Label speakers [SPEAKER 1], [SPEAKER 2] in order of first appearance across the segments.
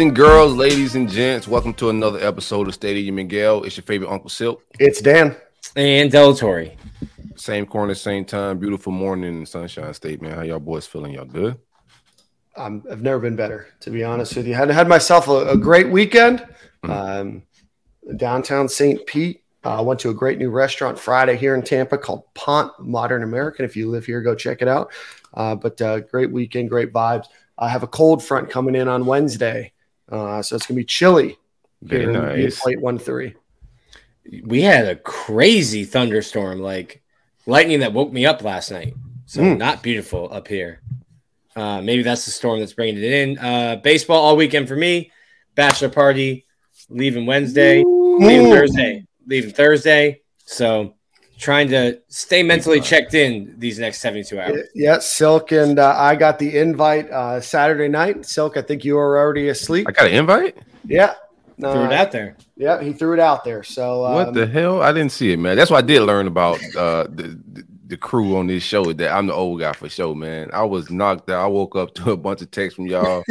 [SPEAKER 1] Boys and girls, ladies and gents, welcome to another episode of Stadium and Gale. It's your favorite Uncle Silk.
[SPEAKER 2] It's Dan.
[SPEAKER 3] And Delatorre.
[SPEAKER 1] Same corner, same time. Beautiful morning in Sunshine State, man. How y'all boys feeling? Y'all good?
[SPEAKER 2] Um, I've never been better, to be honest with you. Had had myself a, a great weekend.
[SPEAKER 1] Mhm.
[SPEAKER 2] Um, downtown St. Pete. I uh, went to a great new restaurant Friday here in Tampa called Pont Modern American. If you live here, go check it out. Uh, but uh, great weekend, great vibes. I have a cold front coming in on Wednesday, uh, so it's gonna be chilly.
[SPEAKER 1] Very
[SPEAKER 2] here in
[SPEAKER 1] nice.
[SPEAKER 2] Plate one three.
[SPEAKER 3] We had a crazy thunderstorm, like lightning that woke me up last night. So
[SPEAKER 2] Mm.
[SPEAKER 3] not beautiful up here. Uh, maybe that's the storm that's bringing it in. Uh, baseball all weekend for me. Bachelor party, leaving Wednesday, leaving Thursday, leaving Thursday. So trying to stay mentally checked in these next 72 hours.
[SPEAKER 2] Yeah, Silk and uh, I got the invite uh, Saturday night. Silk, I think you were already asleep.
[SPEAKER 1] I got an invite.
[SPEAKER 2] Yeah,
[SPEAKER 3] Threw
[SPEAKER 2] Uh,
[SPEAKER 3] it out there.
[SPEAKER 2] Yeah, he threw it out there. So um,
[SPEAKER 1] what the hell? I didn't see it, man. That's what I did learn about uh, the, the the crew on this show. That I'm the old guy for show, man. I was knocked out. I woke up to a bunch of texts from y'all,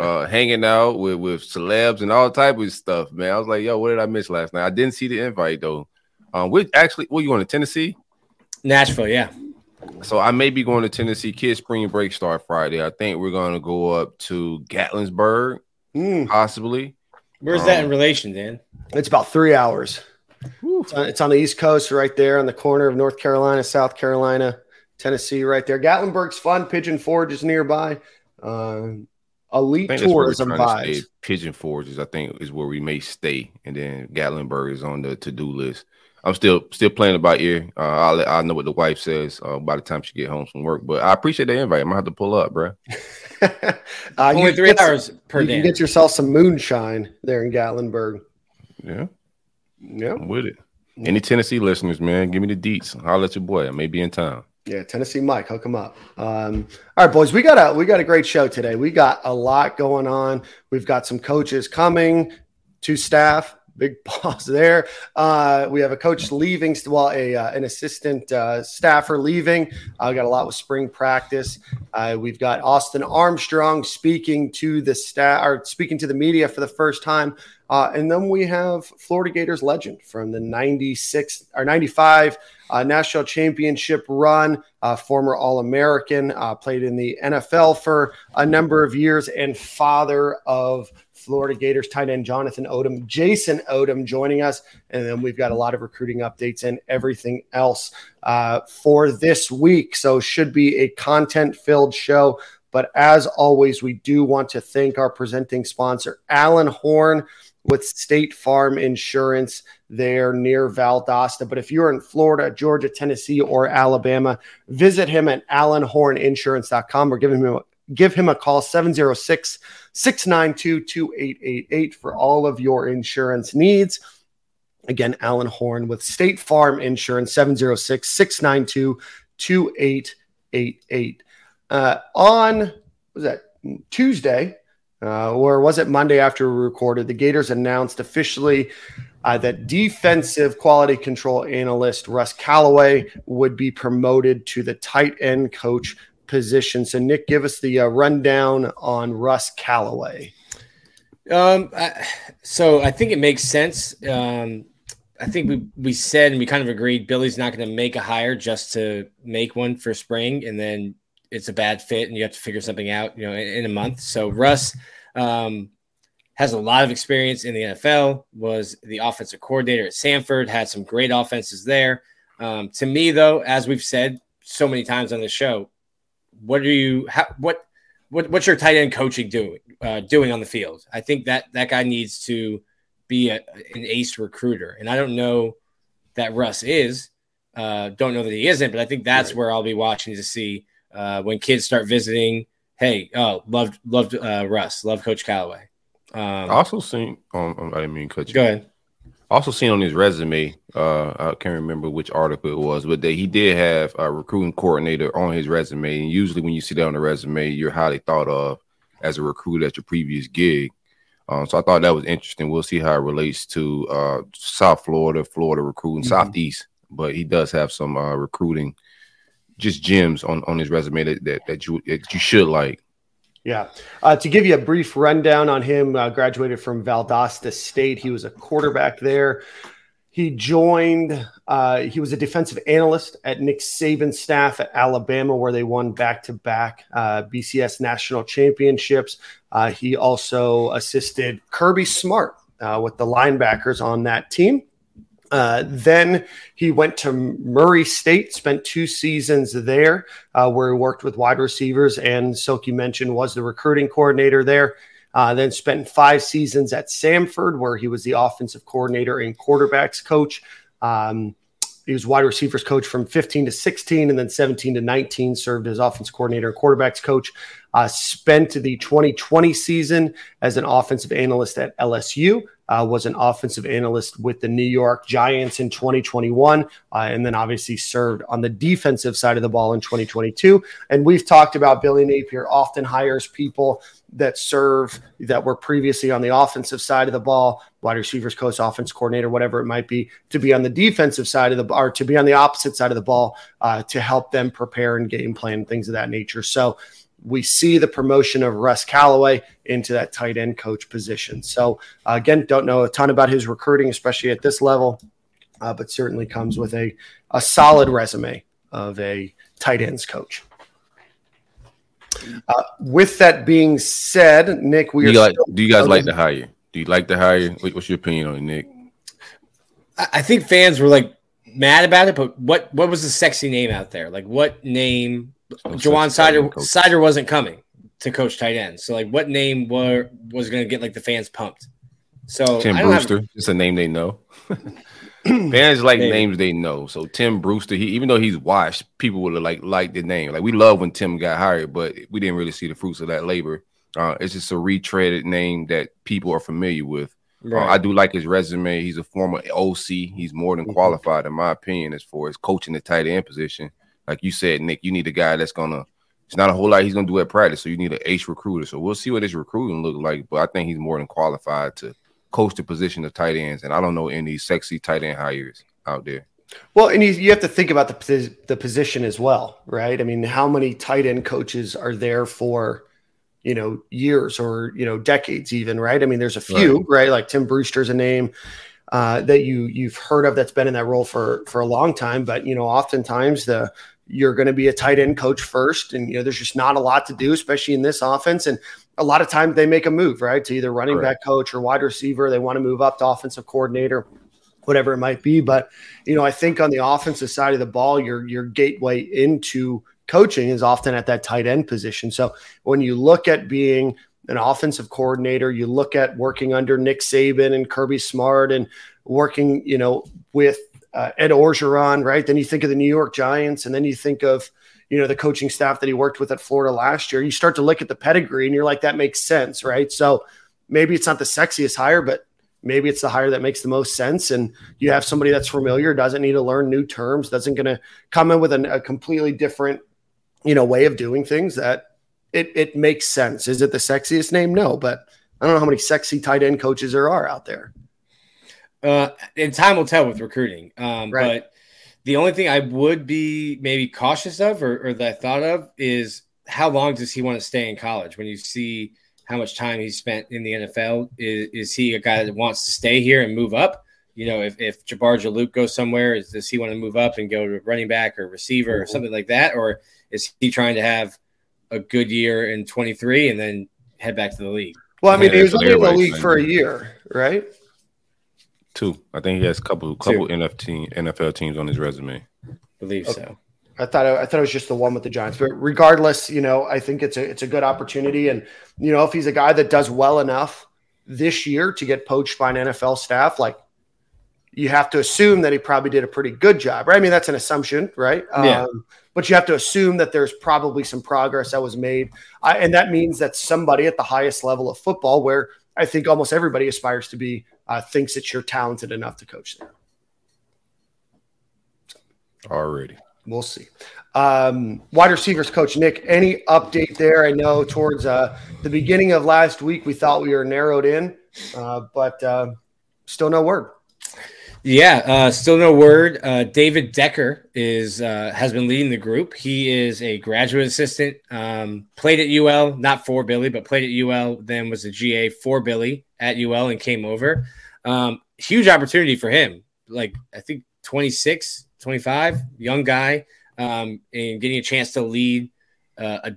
[SPEAKER 1] uh, hanging out with with celebs and all type of stuff, man. I was like, yo, what did I miss last night? I didn't see the invite though. Um, we're actually, what you going to Tennessee?
[SPEAKER 3] Nashville, yeah.
[SPEAKER 1] So I may be going to Tennessee. Kids spring break start Friday. I think we're going to go up to Gatlinburg,
[SPEAKER 2] mm,
[SPEAKER 1] possibly.
[SPEAKER 3] Where's that
[SPEAKER 1] Um,
[SPEAKER 3] in relation, Dan?
[SPEAKER 2] it's about three hours. It's on, it's on the East Coast, right there on the corner of North Carolina, South Carolina, Tennessee, right there. Gatlinburg's fun. Pigeon Forge is nearby. Um,
[SPEAKER 1] I
[SPEAKER 2] elite
[SPEAKER 1] think that's where we're
[SPEAKER 2] tourism
[SPEAKER 1] trying to
[SPEAKER 2] vibes.
[SPEAKER 1] stay. Pigeon Forges, I think, is where we may stay, and then Gatlinburg is on the to-do list. I'm still still playing it by ear. Uh, I'll let I know what the wife says uh, by the time she get home from work. But I appreciate the invite. I'm gonna have to pull up, bro.
[SPEAKER 2] uh,
[SPEAKER 3] Only
[SPEAKER 2] you
[SPEAKER 3] three
[SPEAKER 2] get some-
[SPEAKER 3] per
[SPEAKER 2] you
[SPEAKER 3] day.
[SPEAKER 2] can get yourself some moonshine there in Gatlinburg.
[SPEAKER 1] Yeah,
[SPEAKER 2] Yeah,
[SPEAKER 1] I'm with it. Any Tennessee listeners, man, give me the deets. I'll let your boy. I may be in town.
[SPEAKER 2] yeah. Tennessee Mike, hook him up. Um, all right, boys, we got a we got a great show today. We got a lot going on. We've got some coaches coming to staff. Big pause there. Uh, we have a coach leaving, well, a uh, an assistant uh, staffer leaving. I got a lot with spring practice. Uh, we've got Austin Armstrong speaking to the staff or speaking to the media for the first time, uh, and then we have Florida Gators legend from the '96 or '95 uh, national championship run, former All American, played in the NFL for a number of years, and father of Florida Gators tight end Jonathan Odom, Jason Odom joining us. And then we've got a lot of recruiting updates and everything else uh, for this week. So, should be a content filled show. But as always, we do want to thank our presenting sponsor, Alan Horn with State Farm Insurance there near Valdosta. But if you're in Florida, Georgia, Tennessee, or Alabama, visit him at alanhorninsurance.com or give him a give him a call 706 692 2888 for all of your insurance needs. Again, Alan Horn with State Farm Insurance 706 692 2888. Uh, on, was that Tuesday? Uh, or was it Monday after we recorded? The Gators announced officially uh, that defensive quality control analyst Russ Callaway would be promoted to the tight end coach position. So, Nick, give us the uh, rundown on Russ Callaway.
[SPEAKER 3] Um, I, so I think it makes sense. Um, I think we we said and we kind of agreed Billy's not going to make a hire just to make one for spring, and then it's a bad fit, and you have to figure something out, you know, in, in a month. So Russ um, has a lot of experience in the NFL. Was the offensive coordinator at Samford, had some great offenses there. Um, to me, though, as we've said so many times on the show, what are you? How, what what what's your tight end coaching doing uh, doing on the field? I think that that guy needs to be a, an ace recruiter, and I don't know that Russ is. Uh, don't know that he isn't, but I think that's
[SPEAKER 2] Right.
[SPEAKER 3] where I'll be watching to see uh, when kids start visiting. Hey, oh, loved loved uh, Russ, love Coach Callaway.
[SPEAKER 1] Um, also seen. Um, um, I didn't mean cut you.
[SPEAKER 3] Go ahead.
[SPEAKER 1] Also seen on his resume. Uh, I can't remember which article it was, but that he did have a recruiting coordinator on his resume. And usually, when you see that on the resume, you're highly thought of as a recruiter at your previous gig. Um, so I thought that was interesting. We'll see how it relates to uh, South Florida, Florida recruiting, mm-hmm. Southeast. But he does have some uh, recruiting, just gems on, on his resume that, that that you that you should like.
[SPEAKER 2] Yeah. Uh, to give you a brief rundown on him, uh, graduated from Valdosta State. He was a quarterback there. He joined, uh, he was a defensive analyst at Nick Saban's staff at Alabama, where they won back to back BCS national championships. Uh, he also assisted Kirby Smart uh, with the linebackers on that team. Uh, then he went to Murray State, spent two seasons there, uh, where he worked with wide receivers, and Silky mentioned was the recruiting coordinator there. Uh, then spent five seasons at Samford, where he was the offensive coordinator and quarterbacks coach. Um, he was wide receivers coach from 15 to 16, and then 17 to 19 served as offense coordinator and quarterbacks coach. Uh, spent the 2020 season as an offensive analyst at LSU uh, was an offensive analyst with the New York Giants in 2021, uh, and then obviously served on the defensive side of the ball in 2022. And we've talked about Billy Napier often hires people that serve that were previously on the offensive side of the ball, wide receivers coach, offense coordinator, whatever it might be, to be on the defensive side of the or to be on the opposite side of the ball uh, to help them prepare and game plan things of that nature. So we see the promotion of Russ Callaway into that tight end coach position. So, uh, again, don't know a ton about his recruiting, especially at this level, uh, but certainly comes with a, a solid resume of a tight ends coach. Uh, with that being said, Nick, we
[SPEAKER 1] do
[SPEAKER 2] you,
[SPEAKER 1] like, do you guys like the hire? Do you like the hire? What's your opinion on it, Nick?
[SPEAKER 3] I think fans were like mad about it, but what what was the sexy name out there? Like, what name Ja'Juan Sider Seider wasn't coming to coach tight end. So like, what name were was going to get like the fans pumped? So
[SPEAKER 1] Tim Brewster, have, it's a name they know. fans like Maybe. names they know. So Tim Brewster, he even though he's washed, people would have like like the name. Like we love when Tim got hired, but we didn't really see the fruits of that labor. Uh, it's just a retreaded name that people are familiar with. Uh, right. Uh, I do like his resume. He's a former OC. He's more than mm-hmm. qualified, in my opinion, as far as coaching the tight end position like you said, Nick, you need a guy that's gonna. It's not a whole lot he's gonna do at practice, so you need an ace recruiter. So we'll see what his recruiting look like. But I think he's more than qualified to coach the position of tight ends. And I don't know any sexy tight end hires out there.
[SPEAKER 2] Well, and you, you have to think about the the position as well, right? I mean, how many tight end coaches are there for? you know years or you know decades even right i mean there's a few right, right? like tim brewster's a name uh, that you you've heard of that's been in that role for for a long time but you know oftentimes the you're going to be a tight end coach first. And, you know, there's just not a lot to do, especially in this offense. And a lot of times they make a move, right? To either running back coach or wide receiver. They want to move up to offensive coordinator, whatever it might be. But, you know, I think on the offensive side of the ball, your, your gateway into coaching is often at that tight end position. So when you look at being an offensive coordinator, you look at working under Nick Saban and Kirby Smart and working, you know, with uh, Ed Orgeron, right? Then you think of the New York Giants, and then you think of you know the coaching staff that he worked with at Florida last year. You start to look at the pedigree, and you're like, that makes sense, right? So maybe it's not the sexiest hire, but maybe it's the hire that makes the most sense. And you have somebody that's familiar, doesn't need to learn new terms, doesn't going to come in with a, a completely different you know way of doing things. That it it makes sense. Is it the sexiest name? No, but I don't know how many sexy tight end coaches there are out there.
[SPEAKER 3] Uh, and time will tell with recruiting. Um, right. But the only thing I would be maybe cautious of, or, or that I thought of, is how long does he want to stay in college? When you see how much time he spent in the NFL, is, is he a guy that wants to stay here and move up? You know, if, if Jabbar Juluke goes somewhere, is, does he want to move up and go to running back or receiver or mm-hmm. something like that? Or is he trying to have a good year in 23 and then head back to the league?
[SPEAKER 2] Well, I mean, yeah, he was only in the league for a year, right?
[SPEAKER 1] Two. I think he has a couple couple NFT, NFL teams on his resume.
[SPEAKER 3] believe okay. so.
[SPEAKER 2] I thought I thought it was just the one with the Giants, but regardless, you know, I think it's a it's a good opportunity, and you know, if he's a guy that does well enough this year to get poached by an NFL staff, like you have to assume that he probably did a pretty good job, right? I mean, that's an assumption, right? Yeah. Um, but you have to assume that there's probably some progress that was made, and that means that somebody at the highest level of football, where I think almost everybody aspires to be, uh, thinks that you're talented enough to coach there.
[SPEAKER 1] Already.
[SPEAKER 2] We'll see. Um, wide receivers coach Nick, any update there? I know towards uh, the beginning of last week we thought we were narrowed in, uh, but uh, still no word.
[SPEAKER 3] Yeah, uh, still no word. Uh, David Decker is uh, has been leading the group. He is a graduate assistant. Um, played at UL, not for Billy, but played at UL. Then was a GA for Billy at UL and came over. Um, huge opportunity for him. Like I think 26, 25, young guy, um, and getting a chance to lead uh, a,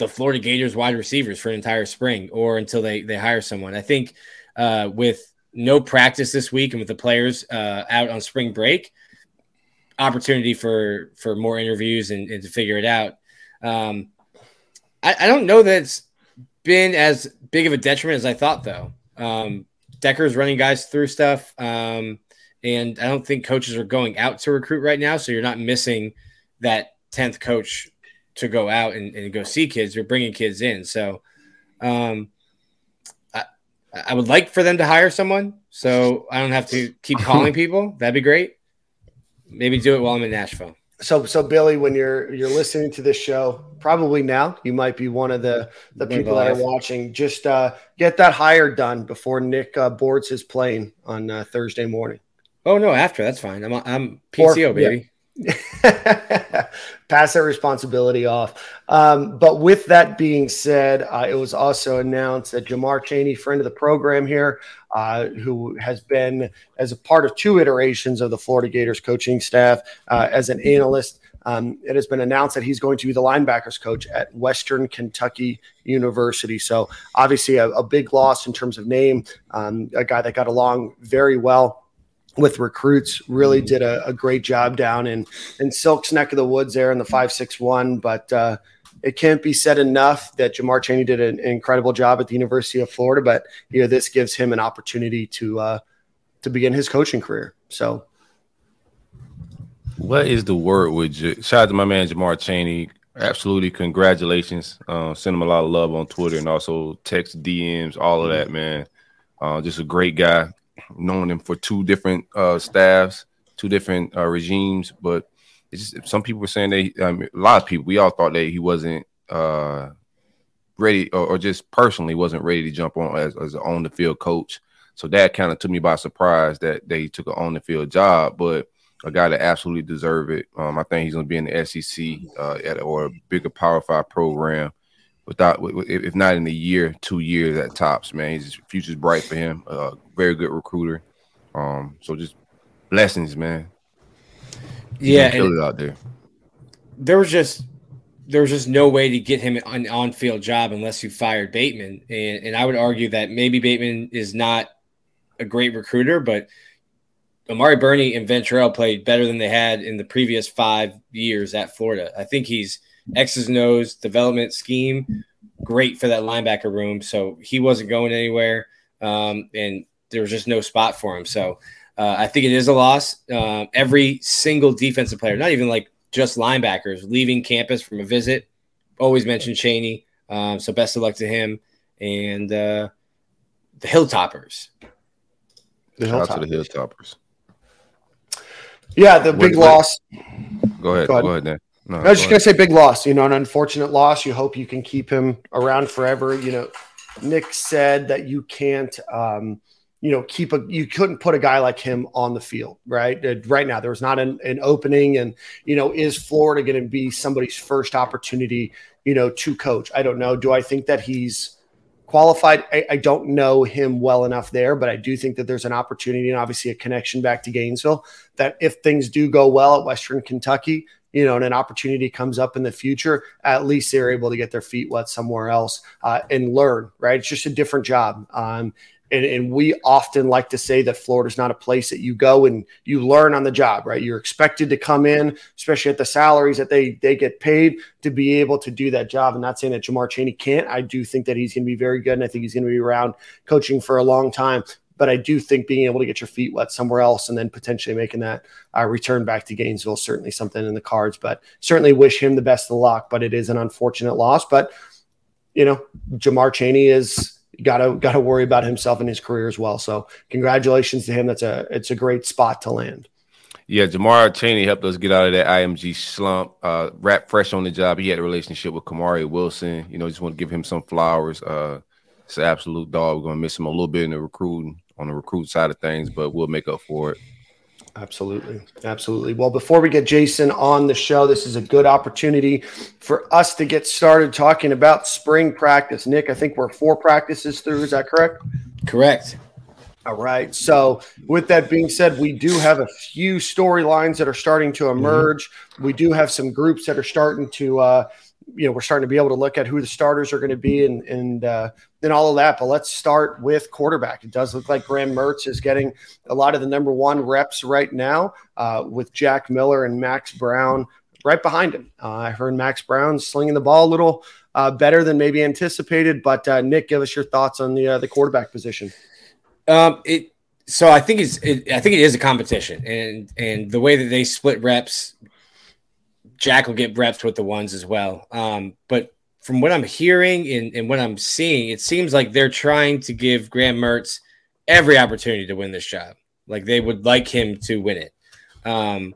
[SPEAKER 3] the Florida Gators wide receivers for an entire spring or until they they hire someone. I think uh, with no practice this week and with the players uh, out on spring break, opportunity for for more interviews and, and to figure it out. Um, I, I, don't know that it's been as big of a detriment as I thought, though. Um, Decker's running guys through stuff, um, and I don't think coaches are going out to recruit right now, so you're not missing that tenth coach to go out and, and, go see kids. You're bringing kids in, so. Um, I would like for them to hire someone so I don't have to keep calling people. That'd be great. Maybe do it while I'm in Nashville.
[SPEAKER 2] So, so Billy, when you're you're listening to this show, probably now you might be one of the the people that are watching. Just uh, get that hire done before Nick uh, boards his plane on uh, Thursday morning.
[SPEAKER 3] Oh no, after that's fine. I'm I'm PCO or, baby.
[SPEAKER 2] Pass that responsibility off. Um, but with that being said, uh, it was also announced that Jamar Chaney, friend of the program here, uh, who has been as a part of two iterations of the Florida Gators coaching staff uh, as an analyst. Um, it has been announced that he's going to be the linebackers coach at Western Kentucky University. So, obviously, a, a big loss in terms of name, um, a guy that got along very well with recruits really mm-hmm. did a, a, great job down in in Silk's neck of the woods there in the five six one. But uh, it can't be said enough that Jamar Chaney did an incredible job at the University of Florida. But you know this gives him an opportunity to uh, to begin his coaching career. So.
[SPEAKER 1] What is the word with J- shout out to my man Jamar Chaney? Absolutely, congratulations. Uh, send him a lot of love on Twitter and also text DMs, all of that, man. Uh, just a great guy known him for two different uh, staffs, two different uh, regimes. But it's just, some people were saying that um, a lot of people we all thought that he wasn't uh, ready, or, or, just personally wasn't ready to jump on as, as an on the field coach. So that kind of took me by surprise that they took an on the field job, but a guy that absolutely deserve it. Um, I think he's going to be in the SEC uh, at or a bigger Power Five program without if not in a year, two years at tops, man. His future's bright for him. Uh, very good recruiter. Um, so just blessings, man.
[SPEAKER 3] yeah, kill it out there. There was just there was just no way to get him an on field job unless you fired Bateman, and and I would argue that maybe Bateman is not a great recruiter, but Amari Burney and Ventrell played better than they had in the previous five years at Florida. I think he's X's nose development scheme, great for that linebacker room. So he wasn't going anywhere, um, and there was just no spot for him. So uh, I think it is a loss. Uh, every single defensive player, not even like just linebackers, leaving campus from a visit, always mention Chaney. Um, so best of luck to him and uh, the Hilltoppers.
[SPEAKER 1] The Hilltoppers. Shout out to the Hilltoppers.
[SPEAKER 2] Yeah, the big what, loss.
[SPEAKER 1] Go ahead. Go ahead. Go ahead
[SPEAKER 2] no, I was just going to say big loss. You know, an unfortunate loss. You hope you can keep him around forever. You know, Nick said that you can't, um, you know, keep a, you couldn't put a guy like him on the field, right? Uh, right now, there's not an, an opening. And, you know, is Florida going to be somebody's first opportunity, you know, to coach? I don't know. Do I think that he's, qualified. I, I, don't know him well enough there, but I do think that there's an opportunity and obviously a connection back to Gainesville that if things do go well at Western Kentucky, you know, and an opportunity comes up in the future, at least they're able to get their feet wet somewhere else uh, and learn, right? It's just a different job. Um, and, and, we often like to say that Florida's not a place that you go and you learn on the job, right? You're expected to come in, especially at the salaries that they they get paid, to be able to do that job. And not saying that Jamar Chaney can't. I do think that he's going to be very good, and I think he's going to be around coaching for a long time. But I do think being able to get your feet wet somewhere else and then potentially making that uh, return back to Gainesville is certainly something in the cards. But certainly wish him the best of luck. But it is an unfortunate loss. But you know, Jamar Chaney is gotta gotta worry about himself and his career as well. So congratulations to him. That's a it's a great spot to land.
[SPEAKER 1] Yeah, Jamar Chaney helped us get out of that IMG slump. Uh, rap fresh on the job. He had a relationship with Kamari Wilson. You know, just want to give him some flowers. Uh, it's an absolute dog. We're gonna miss him a little bit in the recruiting on the recruit side of things, but we'll make up for it.
[SPEAKER 2] Absolutely. Absolutely. Well, before we get Jason on the show, this is a good opportunity for us to get started talking about spring practice. Nick, I think we're four practices through. Is that correct?
[SPEAKER 3] Correct.
[SPEAKER 2] All right. So, with that being said, we do have a few storylines that are starting to emerge. Mm-hmm. We do have some groups that are starting to, uh, you know, we're starting to be able to look at who the starters are going to be and, and, uh, and all of that. But let's start with quarterback. It does look like Graham Mertz is getting a lot of the number one reps right now uh, with Jack Miller and Max Brown right behind him. Uh, I heard Max Brown slinging the ball a little uh, better than maybe anticipated. But uh, Nick, give us your thoughts on the uh, the quarterback position.
[SPEAKER 3] Um, it so I think it's it, I think it is a competition, and and the way that they split reps, Jack will get reps with the ones as well. Um, but from what I'm hearing and, and what I'm seeing, it seems like they're trying to give Graham Mertz every opportunity to win this job. Like they would like him to win it. Um,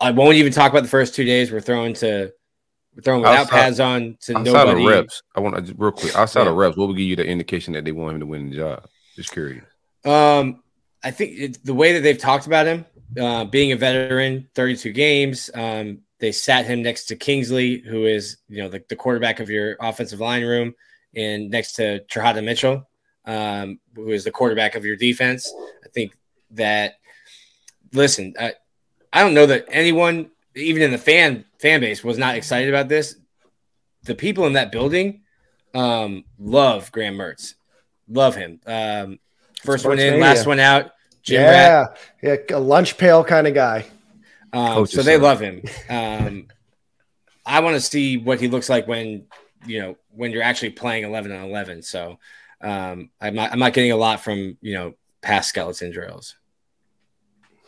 [SPEAKER 3] I won't even talk about the first two days. We're throwing to we're throwing without outside, pads on to outside nobody.
[SPEAKER 1] Of reps, I want to real quick. Outside yeah. of reps, what would give you the indication that they want him to win the job? Just curious.
[SPEAKER 3] Um, I think it, the way that they've talked about him, uh, being a veteran, 32 games, um, they sat him next to Kingsley, who is you know the, the quarterback of your offensive line room, and next to Teradja Mitchell, um, who is the quarterback of your defense. I think that listen, I, I don't know that anyone, even in the fan fan base, was not excited about this. The people in that building um, love Graham Mertz, love him. Um, first Sports one in, last one out.
[SPEAKER 2] Jim yeah, Rat. yeah, a lunch pail kind of guy.
[SPEAKER 3] Um, so they love him. Um, I want to see what he looks like when you know when you're actually playing 11 on 11. So um, I'm not I'm not getting a lot from you know past skeleton drills.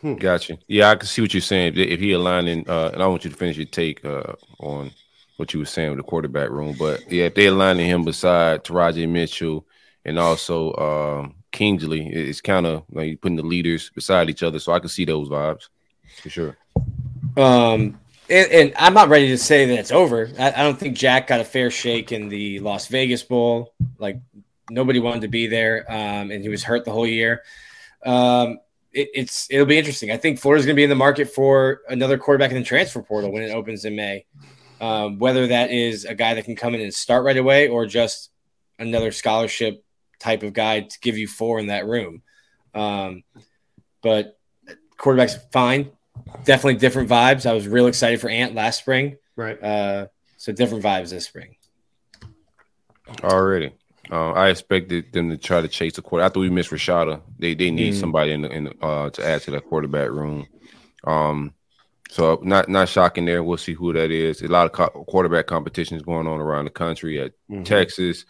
[SPEAKER 1] Hmm. Gotcha. Yeah, I can see what you're saying. If he aligning, uh, and I want you to finish your take uh, on what you were saying with the quarterback room, but yeah, if they aligning him beside Teradja Mitchell and also um, Kingsley, it's kind of like putting the leaders beside each other. So I can see those vibes for sure.
[SPEAKER 3] Um, and, and, I'm not ready to say that it's over. I, I, don't think Jack got a fair shake in the Las Vegas Bowl. Like nobody wanted to be there, um, and he was hurt the whole year. Um, it, it's it'll be interesting. I think Florida's going to be in the market for another quarterback in the transfer portal when it opens in May. Um, whether that is a guy that can come in and start right away, or just another scholarship type of guy to give you four in that room. Um, but quarterback's fine definitely different vibes. I was real excited for Ant last spring.
[SPEAKER 2] Right.
[SPEAKER 3] Uh, so different vibes this spring.
[SPEAKER 1] Already. Uh, I expected them to try to chase the quarter. After we missed Rashada, they they need mm. somebody in the, in the, uh, to add to that quarterback room. Um, so not not shocking there. We'll see who that is. A lot of co- quarterback competitions going on around the country at mm-hmm. Texas,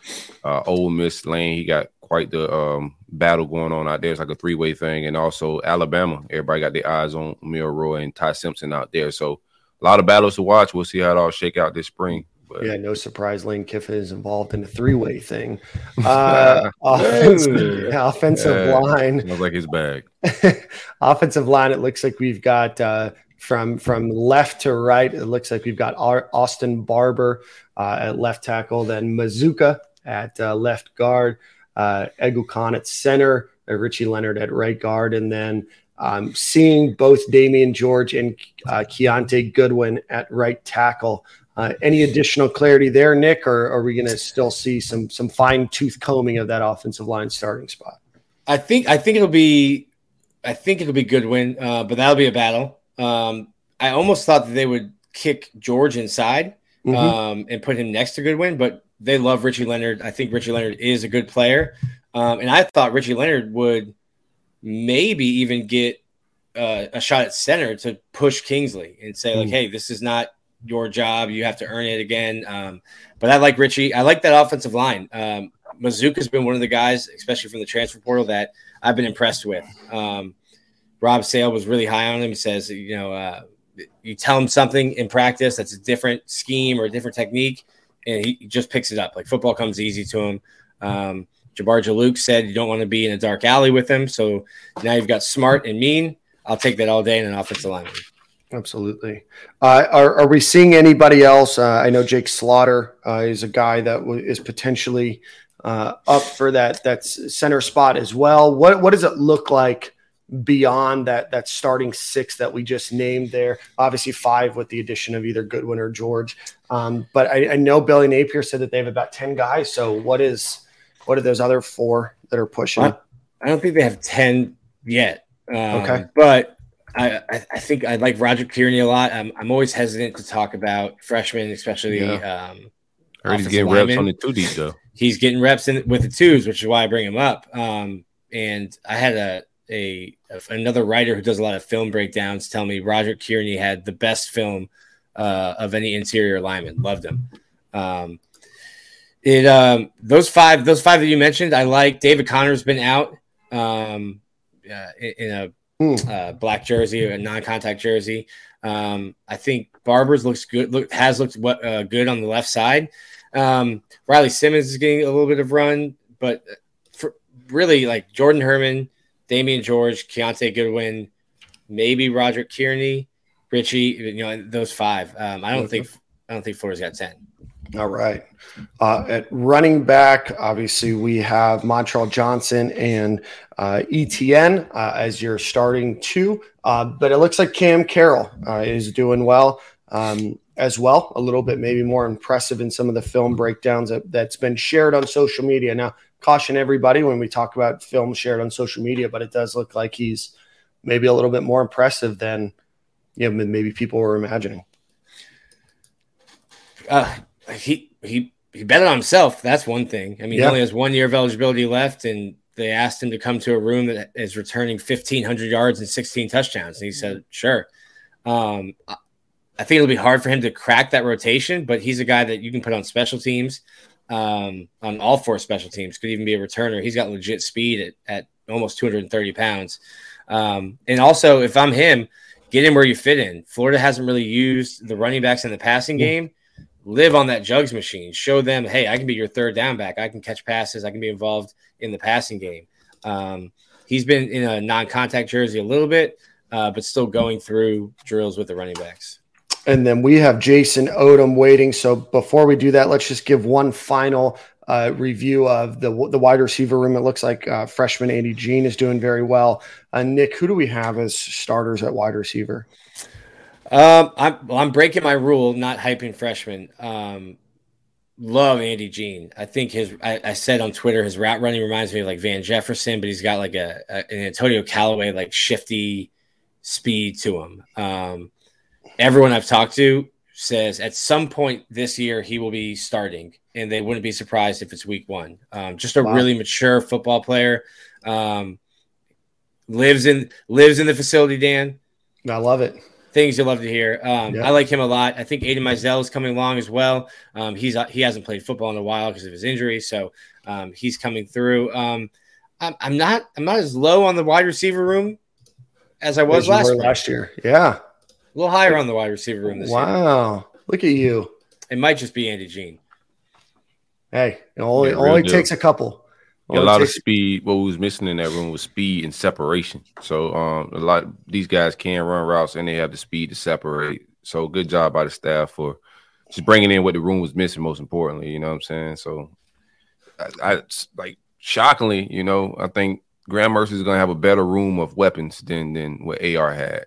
[SPEAKER 1] uh, Ole Miss Lane. He got quite the um, battle going on out there. It's like a three way thing, and also Alabama. Everybody got their eyes on Milroe and Ty Simpson out there. So a lot of battles to watch. We'll see how it all shake out this spring.
[SPEAKER 2] But. Yeah, no surprise. Lane Kiffin is involved in a three-way thing. Uh, offensive, yeah, offensive yeah, line.
[SPEAKER 1] Looks like his bag.
[SPEAKER 2] offensive line. It looks like we've got uh, from from left to right. It looks like we've got Austin Barber uh, at left tackle, then Mazzccua at uh, left guard uh, at center, uh, Richie Leonard at right guard, and then um, seeing both Damieon George and uh, Keontae Goodwin at right tackle. Uh, any additional clarity there, Nick, or are we going to still see some some fine tooth combing of that offensive line starting spot?
[SPEAKER 3] I think I think it'll be I think it'll be Goodwin, uh, but that'll be a battle. Um, I almost thought that they would kick George inside mm-hmm. um, and put him next to Goodwin, but they love Richie Leonard. I think Richie Leonard is a good player. Um, and I thought Richie Leonard would maybe even get uh, a shot at center to push Kingsley and say, like, mm. hey, this is not your job. You have to earn it again. Um, but I like Richie. I like that offensive line. Um, Mazzccua's been one of the guys, especially from the transfer portal, that I've been impressed with. Um, Rob Sale was really high on him. He says, you know, uh, you tell him something in practice that's a different scheme or a different technique, and he just picks it up. Like football comes easy to him. Um, Jabbar Juluke said you don't want to be in a dark alley with him. So now you've got smart and mean. I'll take that all day in an offensive lineman.
[SPEAKER 2] Absolutely. Uh, are, are we seeing anybody else? Uh, I know Jake Slaughter uh, is a guy that w- is potentially uh, up for that that center spot as well. What what does it look like beyond that that starting six that we just named there? Obviously five with the addition of either Goodwin or George. Um, but I, I know Billy Napier said that they have about ten guys. So what is what are those other four that are pushing?
[SPEAKER 3] I, I don't think they have ten yet. Um,
[SPEAKER 2] Okay.
[SPEAKER 3] but I, I I think I like Roger Kearney a lot. I'm, I'm always hesitant to talk about freshmen, especially. Um,
[SPEAKER 1] heard he's
[SPEAKER 3] offensive
[SPEAKER 1] getting reps on the two deep though.
[SPEAKER 3] he's getting reps in with the twos, which is why I bring him up. Um, and I had a, a another writer who does a lot of film breakdowns tell me Roger Kearney had the best film uh, of any interior lineman. Loved him. Um, it um, those five those five that you mentioned, I like. David Connor's been out um, uh, in, a
[SPEAKER 2] Hmm.
[SPEAKER 3] uh, black jersey, or a non-contact jersey. Um, I think Barbers looks good. Look, has looked what uh, good on the left side. Um, Riley Simmons is getting a little bit of run, but for really like Jordan Herman, Damieon George, Keontae Goodwin, maybe Roger Kearney, Richie. You know those five. Um, I don't think I don't think Florida's got ten.
[SPEAKER 2] All right. Uh, at running back, obviously, we have Montrell Johnson and uh, ETN uh, as your starting two. Uh, but it looks like Cam Carroll uh, is doing well um, as well. A little bit maybe more impressive in some of the film breakdowns that, that's been shared on social media. Now, caution everybody when we talk about film shared on social media, but it does look like he's maybe a little bit more impressive than you know, maybe people were imagining.
[SPEAKER 3] Uh, he he he bet it on himself. That's one thing. I mean, he only has one year of eligibility left, and they asked him to come to a room that is returning fifteen hundred yards and sixteen touchdowns, and he said, "Sure." Um, I think it'll be hard for him to crack that rotation, but he's a guy that you can put on special teams, um, on all four special teams. Could even be a returner. He's got legit speed at, at almost two hundred and thirty pounds. Um, and also, if I'm him, get him where you fit in. Florida hasn't really used the running backs in the passing game live on that jugs machine. Show them, hey, I can be your third down back. I can catch passes. I can be involved in the passing game. Um, he's been in a non-contact jersey a little bit, uh, but still going through drills with the running backs.
[SPEAKER 2] And then we have Jason Odom waiting. So before we do that, let's just give one final uh, review of the the wide receiver room. It looks like uh, freshman Andy Jean is doing very well. Uh, Nick, who do we have as starters at wide receiver?
[SPEAKER 3] Um, I'm well, I'm breaking my rule, not hyping freshmen. Um, love Andy Jean. I think his I, I said on Twitter his route running reminds me of like Van Jefferson, but he's got like a, a an Antonio Callaway like shifty speed to him. Um, everyone I've talked to says at some point this year he will be starting, and they wouldn't be surprised if it's week one. Um, just a
[SPEAKER 2] Wow.
[SPEAKER 3] really mature football player. Um, lives in lives in the facility, Dan
[SPEAKER 2] I love it.
[SPEAKER 3] things you love to hear. Um,
[SPEAKER 2] Yeah.
[SPEAKER 3] I like him a lot. I think Aidan Mizell is coming along as well. Um, he's he hasn't played football in a while because of his injury, so um, he's coming through. Um, I'm, I'm not I'm not as low on the wide receiver room as I was
[SPEAKER 2] As
[SPEAKER 3] last
[SPEAKER 2] last year. Yeah.
[SPEAKER 3] A little higher on the wide receiver room this year.
[SPEAKER 2] Wow. Look at you.
[SPEAKER 3] It might just be Andy Jean.
[SPEAKER 2] Hey, it only
[SPEAKER 1] Yeah,
[SPEAKER 2] only
[SPEAKER 1] deal.
[SPEAKER 2] takes a couple.
[SPEAKER 1] Yeah, a
[SPEAKER 2] Only
[SPEAKER 1] lot of speed. What was missing in that room was speed and separation. So um, a lot these guys can run routes and they have the speed to separate. So good job by the staff for just bringing in what the room was missing. Most importantly, you know what I'm saying. So I, I like shockingly, you know, I think Graham Mertz is going to have a better room of weapons than than what AR had.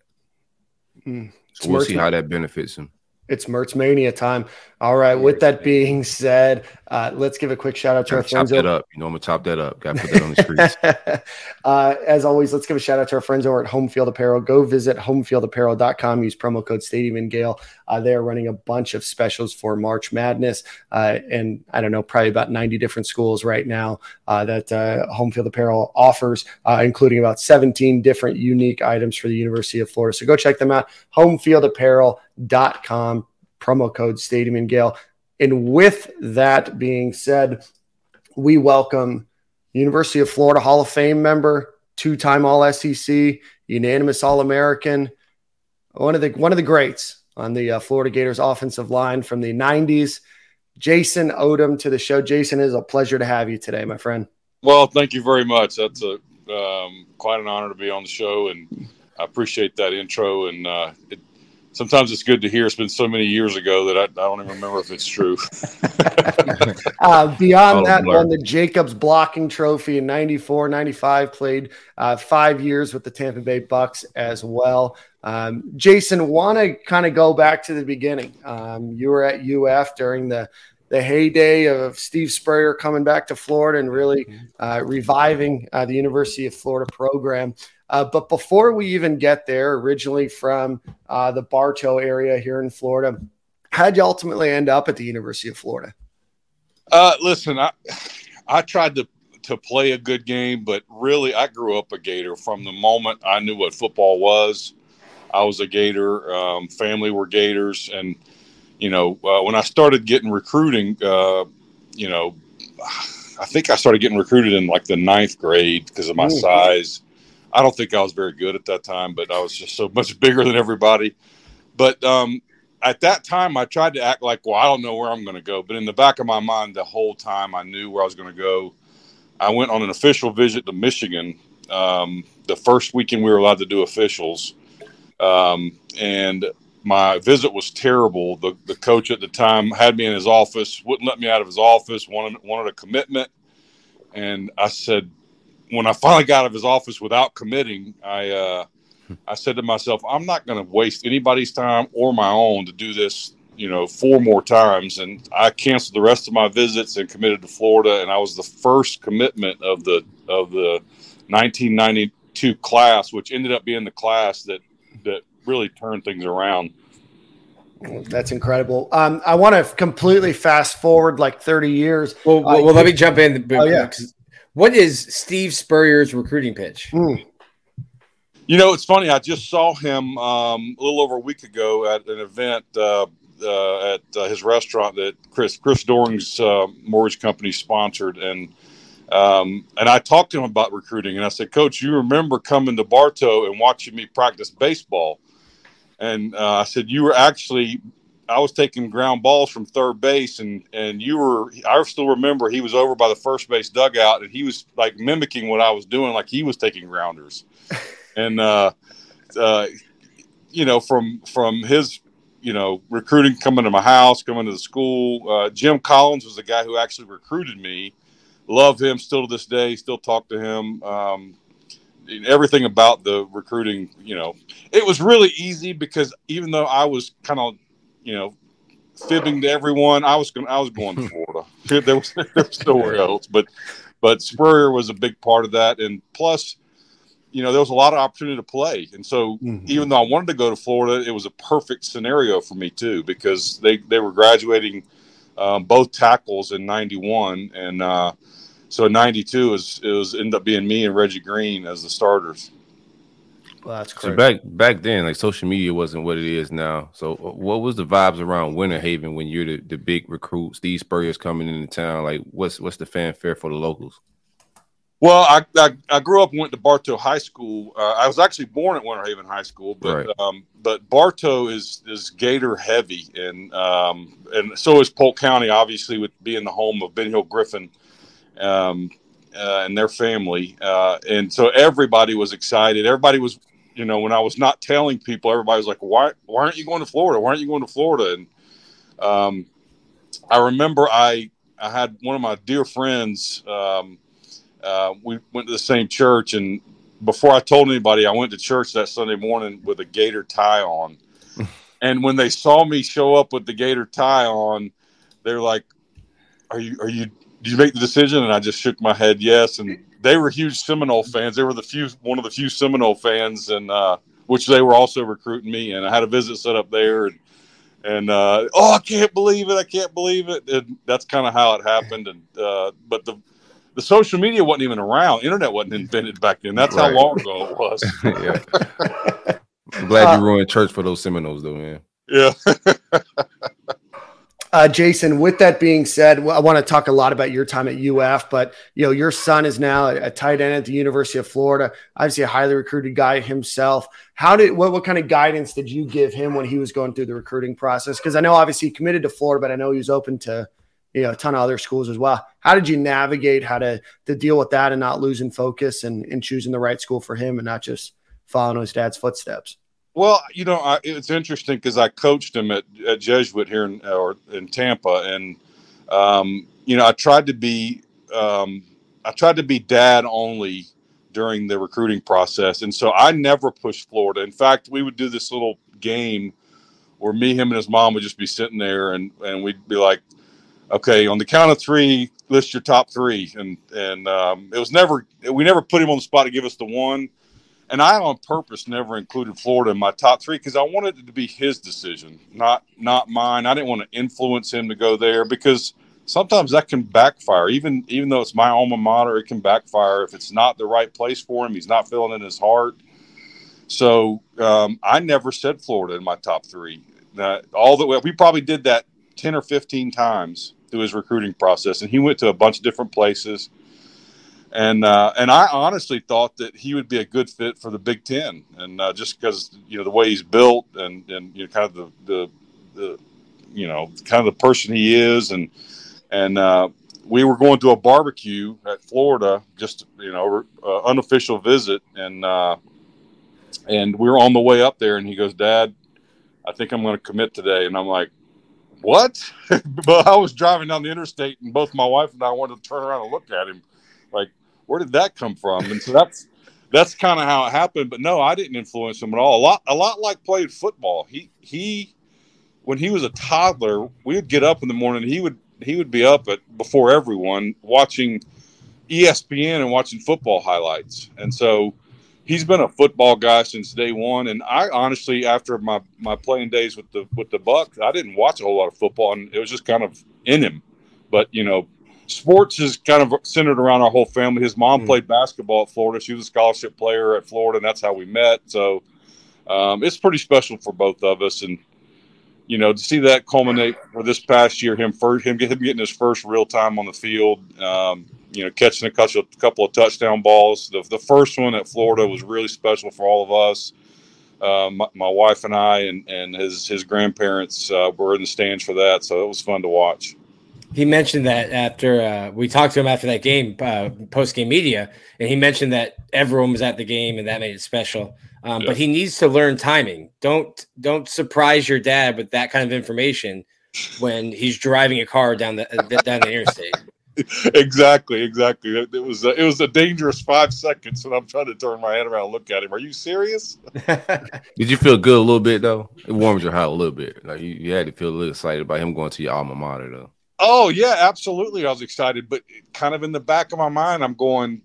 [SPEAKER 2] Mm.
[SPEAKER 1] So we'll see how that benefits him.
[SPEAKER 2] It's Mertz Mania time. All right. With that being said, uh, let's give a quick shout out to our friends.
[SPEAKER 1] that
[SPEAKER 2] over-
[SPEAKER 1] up. You know, I'm gonna chop that up. Got to put that on the streets.
[SPEAKER 2] uh, as always, let's give a shout out to our friends over at Home Field Apparel. Go visit homefieldapparel.com. Use promo code Stadium and Gale. Uh, they are running a bunch of specials for March Madness. Uh, and I don't know, probably about 90 different schools right now uh, that uh, Home Field Apparel offers, uh, including about 17 different unique items for the University of Florida. So go check them out. Homefieldapparel.com. Promo code Stadium and Gale. And with that being said, we welcome University of Florida Hall of Fame member, two-time All SEC, unanimous All American, one of the one of the greats on the uh, Florida Gators offensive line from the '90s. Jason Odom to the show. Jason, it is a pleasure to have you today, my friend.
[SPEAKER 4] Well, thank you very much. That's a um, quite an honor to be on the show, and I appreciate that intro. And uh, it, sometimes it's good to hear. It's been so many years ago that I, I don't even remember if it's true.
[SPEAKER 2] uh, beyond that, won the Jacobs blocking trophy in 94, 95, played uh, five years with the Tampa Bay Bucks as well. Um, Jason, want to kind of go back to the beginning. Um, you were at UF during the the heyday of Steve Spurrier coming back to Florida and really uh, reviving uh, the University of Florida program. Uh, but before we even get there, originally from uh, the Bartow area here in Florida, how'd you ultimately end up at the University of Florida?
[SPEAKER 4] Uh, listen, I I tried to to play a good game, but really, I grew up a Gator from the moment I knew what football was. I was a Gator. Um, family were Gators, and you know, uh, when I started getting recruiting, uh, you know, I think I started getting recruited in like the ninth grade because of my Ooh. size. I don't think I was very good at that time, but I was just so much bigger than everybody. But um, at that time, I tried to act like, well, I don't know where I'm going to go. But in the back of my mind, the whole time, I knew where I was going to go. I went on an official visit to Michigan um, the first weekend we were allowed to do officials. Um, and my visit was terrible. The, the coach at the time had me in his office, wouldn't let me out of his office, wanted, wanted a commitment. And I said, when I finally got out of his office without committing, I uh, I said to myself, I'm not going to waste anybody's time or my own to do this, you know, four more times. And I canceled the rest of my visits and committed to Florida. And I was the first commitment of the of the 1992 class, which ended up being the class that that really turned things around.
[SPEAKER 2] That's incredible. Um, I want to completely fast forward like 30 years.
[SPEAKER 3] Well, well, uh, well let me jump in. Oh, yeah. What is Steve Spurrier's recruiting pitch? Mm.
[SPEAKER 4] You know, it's funny. I just saw him um, a little over a week ago at an event uh, uh, at uh, his restaurant that Chris Chris Doering's uh, mortgage company sponsored, and um, and I talked to him about recruiting, and I said, Coach, you remember coming to Bartow and watching me practice baseball? And uh, I said, you were actually I was taking ground balls from third base, and and you were. I still remember he was over by the first base dugout, and he was like mimicking what I was doing, like he was taking grounders, and uh, uh, you know, from from his you know recruiting coming to my house, coming to the school. Uh, Jim Collins was the guy who actually recruited me. Love him still to this day. Still talk to him. Um, everything about the recruiting, you know, it was really easy because even though I was kind of you know, fibbing to everyone. I was going, I was going to Florida. there was there was nowhere else, but but Spurrier was a big part of that, and plus, you know, there was a lot of opportunity to play, and so mm-hmm. even though I wanted to go to Florida, it was a perfect scenario for me too because they they were graduating um, both tackles in '91, and uh, so '92 was it was ended up being me and Reggie Green as the starters.
[SPEAKER 1] Well, that's crazy. So back back then, like social media wasn't what it is now. So uh, what was the vibes around Winter Haven when you're the, the big recruit? Steve Spurrier's coming into town. Like what's what's the fanfare for the locals?
[SPEAKER 4] Well, I, I, I grew up and went to Bartow High School. Uh, I was actually born at Winter Haven High School, but right. um, but Bartow is is Gator heavy, and um, and so is Polk County, obviously, with being the home of Ben Hill Griffin. Um, uh, and their family. Uh, and so everybody was excited. Everybody was, you know, when I was not telling people, everybody was like, why, why aren't you going to Florida? Why aren't you going to Florida? And um, I remember I, I had one of my dear friends, um, uh, we went to the same church and before I told anybody, I went to church that Sunday morning with a gator tie on. and when they saw me show up with the gator tie on, they're like, "Are you are you did you make the decision? And I just shook my head, yes. And they were huge Seminole fans. They were the few, one of the few Seminole fans, and uh, which they were also recruiting me. And I had a visit set up there, and and uh, oh, I can't believe it! I can't believe it! And that's kind of how it happened. And uh, but the the social media wasn't even around. Internet wasn't invented back then. That's right. how long ago it was.
[SPEAKER 1] yeah. I'm glad you ruined church for those Seminoles, though, man.
[SPEAKER 4] Yeah.
[SPEAKER 2] Uh, Jason, with that being said, I want to talk a lot about your time at UF, but you know your son is now a tight end at the University of Florida. Obviously, a highly recruited guy himself. How did what, what kind of guidance did you give him when he was going through the recruiting process? Because I know obviously he committed to Florida, but I know he was open to you know a ton of other schools as well. How did you navigate how to to deal with that and not losing focus and, and choosing the right school for him and not just following his dad's footsteps?
[SPEAKER 4] Well, you know, I, it's interesting because I coached him at, at Jesuit here in or in Tampa, and um, you know, I tried to be um, I tried to be dad only during the recruiting process, and so I never pushed Florida. In fact, we would do this little game where me, him, and his mom would just be sitting there, and and we'd be like, okay, on the count of three, list your top three, and and um, it was never we never put him on the spot to give us the one and I on purpose never included Florida in my top three because I wanted it to be his decision, not not mine. I didn't want to influence him to go there because sometimes that can backfire. Even even though it's my alma mater, it can backfire if it's not the right place for him. He's not feeling in his heart. So um, I never said Florida in my top three. Uh, all the way, we probably did that ten or fifteen times through his recruiting process, and he went to a bunch of different places and uh, and I honestly thought that he would be a good fit for the Big Ten, and uh, just because you know the way he's built and and you know kind of the the, the you know kind of the person he is, and and uh, we were going to a barbecue at Florida, just you know uh, unofficial visit, and uh, and we were on the way up there, and he goes, Dad, I think I'm going to commit today, and I'm like. What? but I was driving down the interstate, and both my wife and I wanted to turn around and look at him like where did that come from? And so that's that's kind of how it happened. But no, I didn't influence him at all. A lot a lot like playing football. He he when he was a toddler, we would get up in the morning. He would he would be up at before everyone watching ESPN and watching football highlights. And so he's been a football guy since day one. And I honestly, after my my playing days with the with the Bucks, I didn't watch a whole lot of football, and it was just kind of in him. But you know, sports is kind of centered around our whole family. His mom mm. played basketball at Florida. She was a scholarship player at Florida, and that's how we met. So um, it's pretty special for both of us. And you know, to see that culminate for this past year, him first, him getting his first real time on the field, um, you know, catching a couple, a couple of touchdown balls. The, the first one at Florida was really special for all of us. Uh, my, my, wife and I and, and his his grandparents uh, were in the stands for that, so it was fun to watch
[SPEAKER 3] he mentioned that after uh, we talked to him after that game, uh, post game media, and he mentioned that everyone was at the game and that made it special. Um, yeah. But he needs to learn timing. Don't don't surprise your dad with that kind of information when he's driving a car down the uh, down the interstate.
[SPEAKER 4] exactly, exactly. It was a, it was a dangerous five seconds, and I'm trying to turn my head around and look at him. Are you serious?
[SPEAKER 1] Did you feel good a little bit though? It warms your heart a little bit. Like you, you had to feel a little excited about him going to your alma mater though.
[SPEAKER 4] Oh yeah, absolutely. I was excited, but kind of in the back of my mind, I'm going,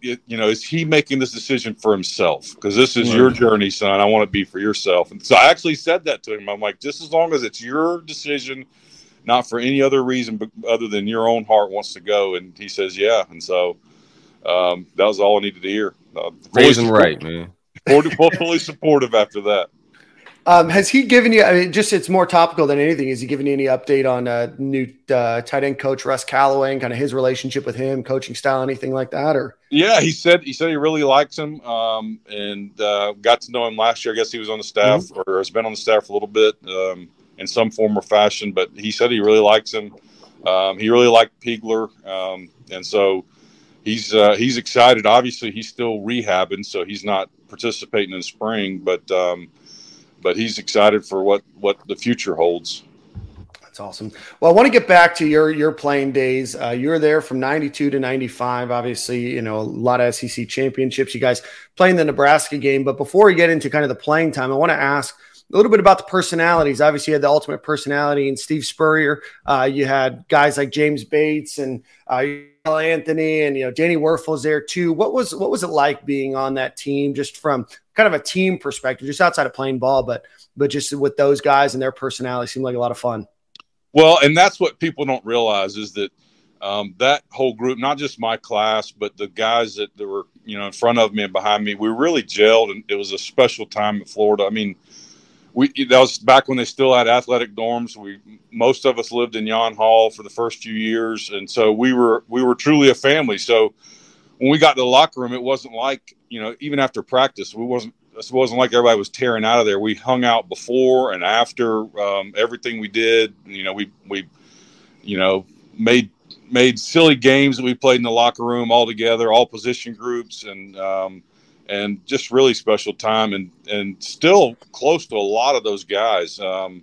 [SPEAKER 4] you know, is he making this decision for himself? Because this is your journey, son. I want to be for yourself. And so I actually said that to him. I'm like, just as long as it's your decision, not for any other reason but other than your own heart wants to go. And he says, yeah. And so um, that was all I needed to hear.
[SPEAKER 1] Uh, Raising right, man.
[SPEAKER 4] fully supportive after that.
[SPEAKER 2] Um, has he given you? I mean, just it's more topical than anything. Has he given you any update on uh, new uh, tight end coach Russ Callaway and kind of his relationship with him, coaching style, anything like that? Or
[SPEAKER 4] yeah, he said he said he really likes him, um, and uh, got to know him last year. I guess he was on the staff mm-hmm. or has been on the staff a little bit um, in some form or fashion. But he said he really likes him. Um, he really liked Peagler, um, and so he's uh, he's excited. Obviously, he's still rehabbing, so he's not participating in spring, but um, but he's excited for what what the future holds.
[SPEAKER 2] That's awesome. Well, I want to get back to your your playing days. Uh, you were there from '92 to '95. Obviously, you know a lot of SEC championships. You guys playing the Nebraska game, but before we get into kind of the playing time, I want to ask a little bit about the personalities. Obviously, you had the ultimate personality in Steve Spurrier. Uh, you had guys like James Bates and uh, Anthony, and you know Danny Wuerffel's there too. What was what was it like being on that team, just from kind of a team perspective, just outside of playing ball, but but just with those guys and their personality, seemed like a lot of fun.
[SPEAKER 4] Well, and that's what people don't realize is that um, that whole group, not just my class, but the guys that, were you know in front of me and behind me, we really gelled, and it was a special time in Florida. I mean we that was back when they still had athletic dorms. We most of us lived in Yon Hall for the first few years, and so we were we were truly a family. So when we got to the locker room, it wasn't like you know even after practice, we wasn't it wasn't like everybody was tearing out of there. We hung out before and after um, everything we did. You know, we we you know made made silly games that we played in the locker room all together, all position groups, and um, and just really special time, and and still close to a lot of those guys. Um,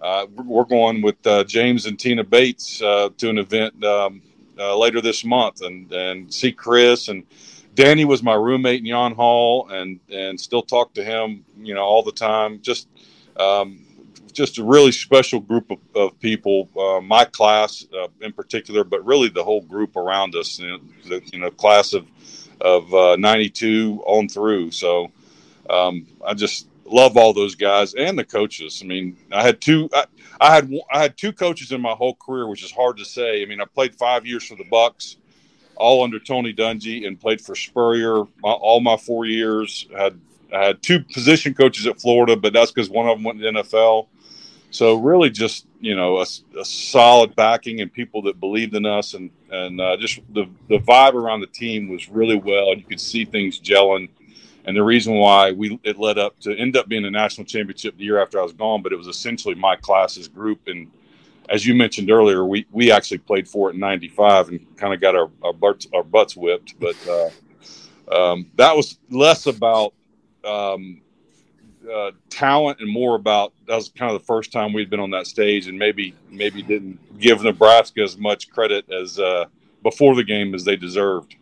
[SPEAKER 4] uh, we're going with uh, James and Tina Bates uh, to an event um, uh, later this month, and and see Chris and Danny was my roommate in Yon Hall, and and still talk to him, you know, all the time. Just um, just a really special group of, of people, uh, my class uh, in particular, but really the whole group around us, you know, the you know, class of of uh, 92 on through. So um, I just love all those guys and the coaches. I mean, I had two, I, I, had, I had two coaches in my whole career, which is hard to say. I mean, I played five years for the Bucks, all under Tony Dungy, and played for Spurrier all my four years. I had I had two position coaches at Florida, but that's because one of them went to the NFL. So really, just you know, a, a, solid backing and people that believed in us, and and uh, just the the vibe around the team was really well, and you could see things gelling. And the reason why we it led up to end up being a national championship the year after I was gone, but it was essentially my class's group. And as you mentioned earlier, we we actually played for it in '95 and kind of got our our butts, our butts whipped. But uh, um, that was less about um, uh, talent and more about that was kind of the first time we'd been on that stage and maybe maybe didn't give Nebraska as much credit as uh, before the game as they deserved.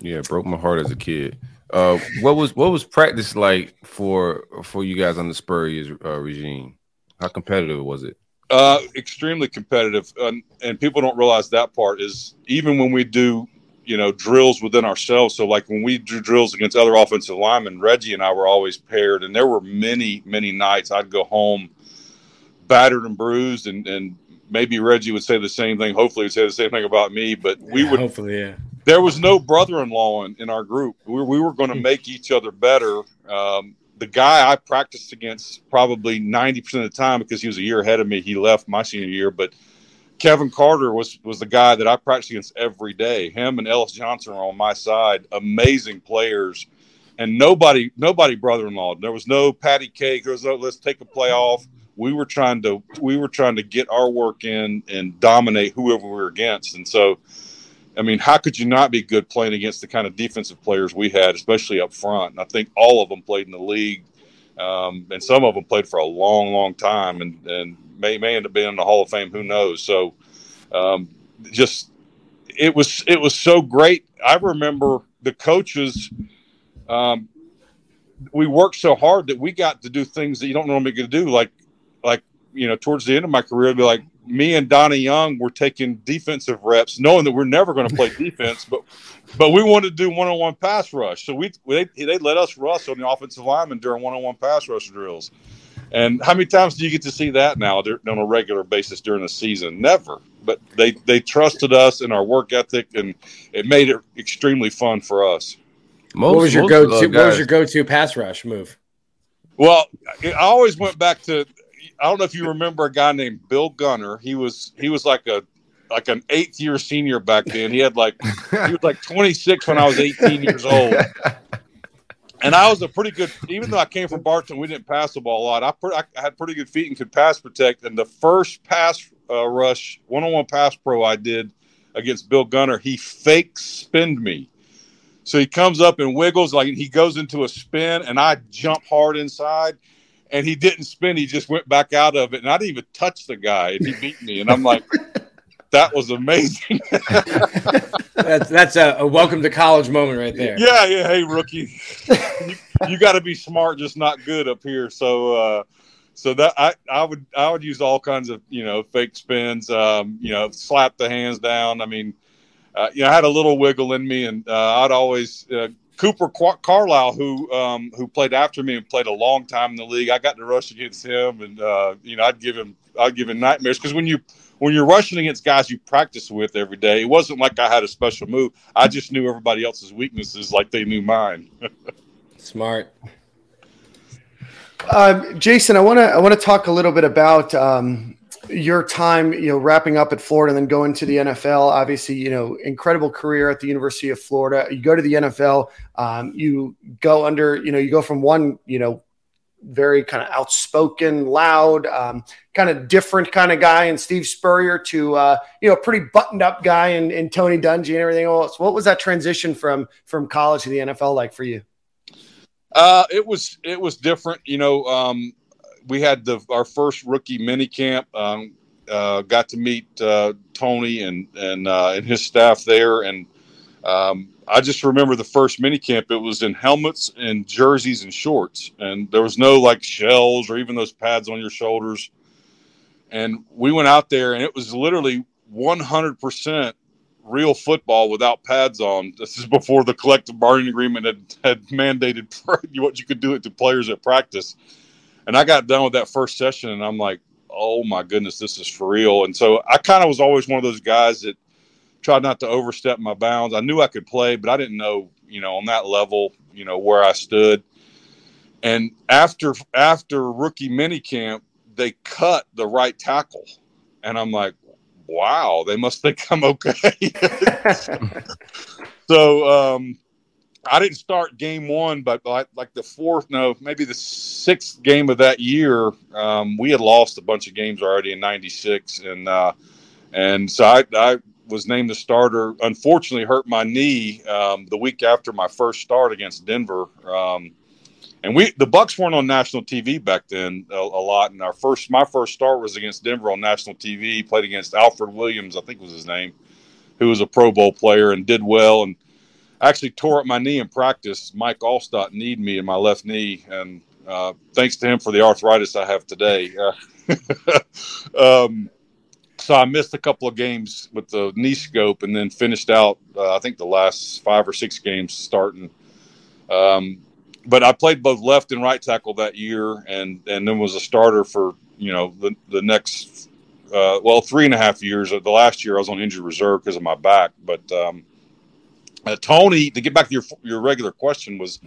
[SPEAKER 1] Yeah, broke my heart as a kid. Uh, what was what was practice like for for you guys on the Spurrier uh, regime? How competitive was it?
[SPEAKER 4] Uh, extremely competitive, and, and people don't realize that part is even when we do you know drills within ourselves. So like when we do drills against other offensive linemen, Reggie and I were always paired, and there were many many nights I'd go home battered and bruised, and and maybe Reggie would say the same thing. Hopefully, he would say the same thing about me. But we
[SPEAKER 3] yeah,
[SPEAKER 4] would
[SPEAKER 3] hopefully, yeah.
[SPEAKER 4] There was no brother-in-law in, in our group. We, we were going to hmm. make each other better. Um, the guy I practiced against probably 90% of the time because he was a year ahead of me. He left my senior year, but Kevin Carter was was the guy that I practiced against every day. Him and Ellis Johnson are on my side, amazing players, and nobody nobody brother in law. There was no patty cake. There was no let's take a play off. We were trying to we were trying to get our work in and dominate whoever we were against. And so, I mean, how could you not be good playing against the kind of defensive players we had, especially up front? And I think all of them played in the league, um, and some of them played for a long, long time. And and may may end up being in the Hall of Fame. Who knows? So, um, just it was it was so great. I remember the coaches. Um, we worked so hard that we got to do things that you don't normally get to do. Like, like you know, towards the end of my career, it'd be like me and Donnie Young were taking defensive reps, knowing that we're never going to play defense, but but we wanted to do one on one pass rush. So we they they let us rush on the offensive lineman during one on one pass rush drills. And how many times do you get to see that now on a regular basis during the season? Never. But they they trusted us and our work ethic, and it made it extremely fun for us.
[SPEAKER 3] Most, what was your go to? What was your go to pass rush move?
[SPEAKER 4] Well, I always went back to. I don't know if you remember a guy named Bill Gunner. He was he was like a like an eighth year senior back then. He had like he was like 26 when I was 18 years old. and I was a pretty good, even though I came from Bartow, we didn't pass the ball a lot. I, I had pretty good feet and could pass protect. And the first pass uh, rush, one on one pass pro I did against Bill Gunner, he fake spinned me. So he comes up and wiggles like he goes into a spin, and I jump hard inside. And he didn't spin; he just went back out of it, and I didn't even touch the guy, and he beat me. And I'm like, that was amazing.
[SPEAKER 3] that's that's a, a, welcome to college moment right there.
[SPEAKER 4] Yeah, yeah. Hey, rookie, you, you got to be smart, just not good up here. So, uh, so that I, I would I would use all kinds of you know fake spins, um, you know, slap the hands down. I mean, uh, you know, I had a little wiggle in me, and uh, I'd always. Cooper Carlisle, who um, who played after me and played a long time in the league, I got to rush against him, and uh, you know I'd give him I'd give him nightmares because when you when you're rushing against guys you practice with every day, it wasn't like I had a special move. I just knew everybody else's weaknesses like they knew mine.
[SPEAKER 3] Smart.
[SPEAKER 2] Um, Jason, I want to I want to talk a little bit about um, your time, you know, wrapping up at Florida and then going to the NFL. Obviously, you know, incredible career at the University of Florida. You go to the NFL, um, you go under, you know, you go from one, you know, very kind of outspoken, loud, um, kind of different kind of guy, and Steve Spurrier to uh, you know a pretty buttoned up guy in, in Tony Dungy and everything else. What was that transition from from college to the NFL like for you?
[SPEAKER 4] Uh, it was it was different. You know, um, we had the our first rookie mini camp. Um, uh, got to meet uh, Tony and and uh, and his staff there, and um, I just remember the first mini camp. It was in helmets and jerseys and shorts, and there was no like shells or even those pads on your shoulders. And we went out there, and it was literally 100% real football without pads on. This is before the collective bargaining agreement had, had mandated what you could do it to players at practice. And I got done with that first session, and I'm like, oh my goodness, this is for real. And so I kind of was always one of those guys that tried not to overstep my bounds. I knew I could play, but I didn't know, you know, on that level, you know, where I stood. And after after rookie minicamp, they cut the right tackle, and I'm like, wow, they must think I'm okay. so um, I didn't start game one, but like, like, the fourth, no, maybe the sixth game of that year, um, we had lost a bunch of games already in '96, and uh, and so I, I, was named the starter. Unfortunately, hurt my knee um, the week after my first start against Denver. Um, and we the Bucks weren't on national TV back then a, a, lot. And our first my first start was against Denver on national TV. Played against Alfred Williams, I think was his name, who was a Pro Bowl player and did well. And actually tore up my knee in practice. Mike Alstott kneed me in my left knee, and uh, thanks to him for the arthritis I have today. Uh, um, so I missed a couple of games with the knee scope, and then finished out. Uh, I think the last five or six games starting. Um, but I played both left and right tackle that year, and and then was a starter for you know the the next uh, well three and a half years. The last year I was on injured reserve because of my back, but um, uh, Tony, to get back to your your regular question, was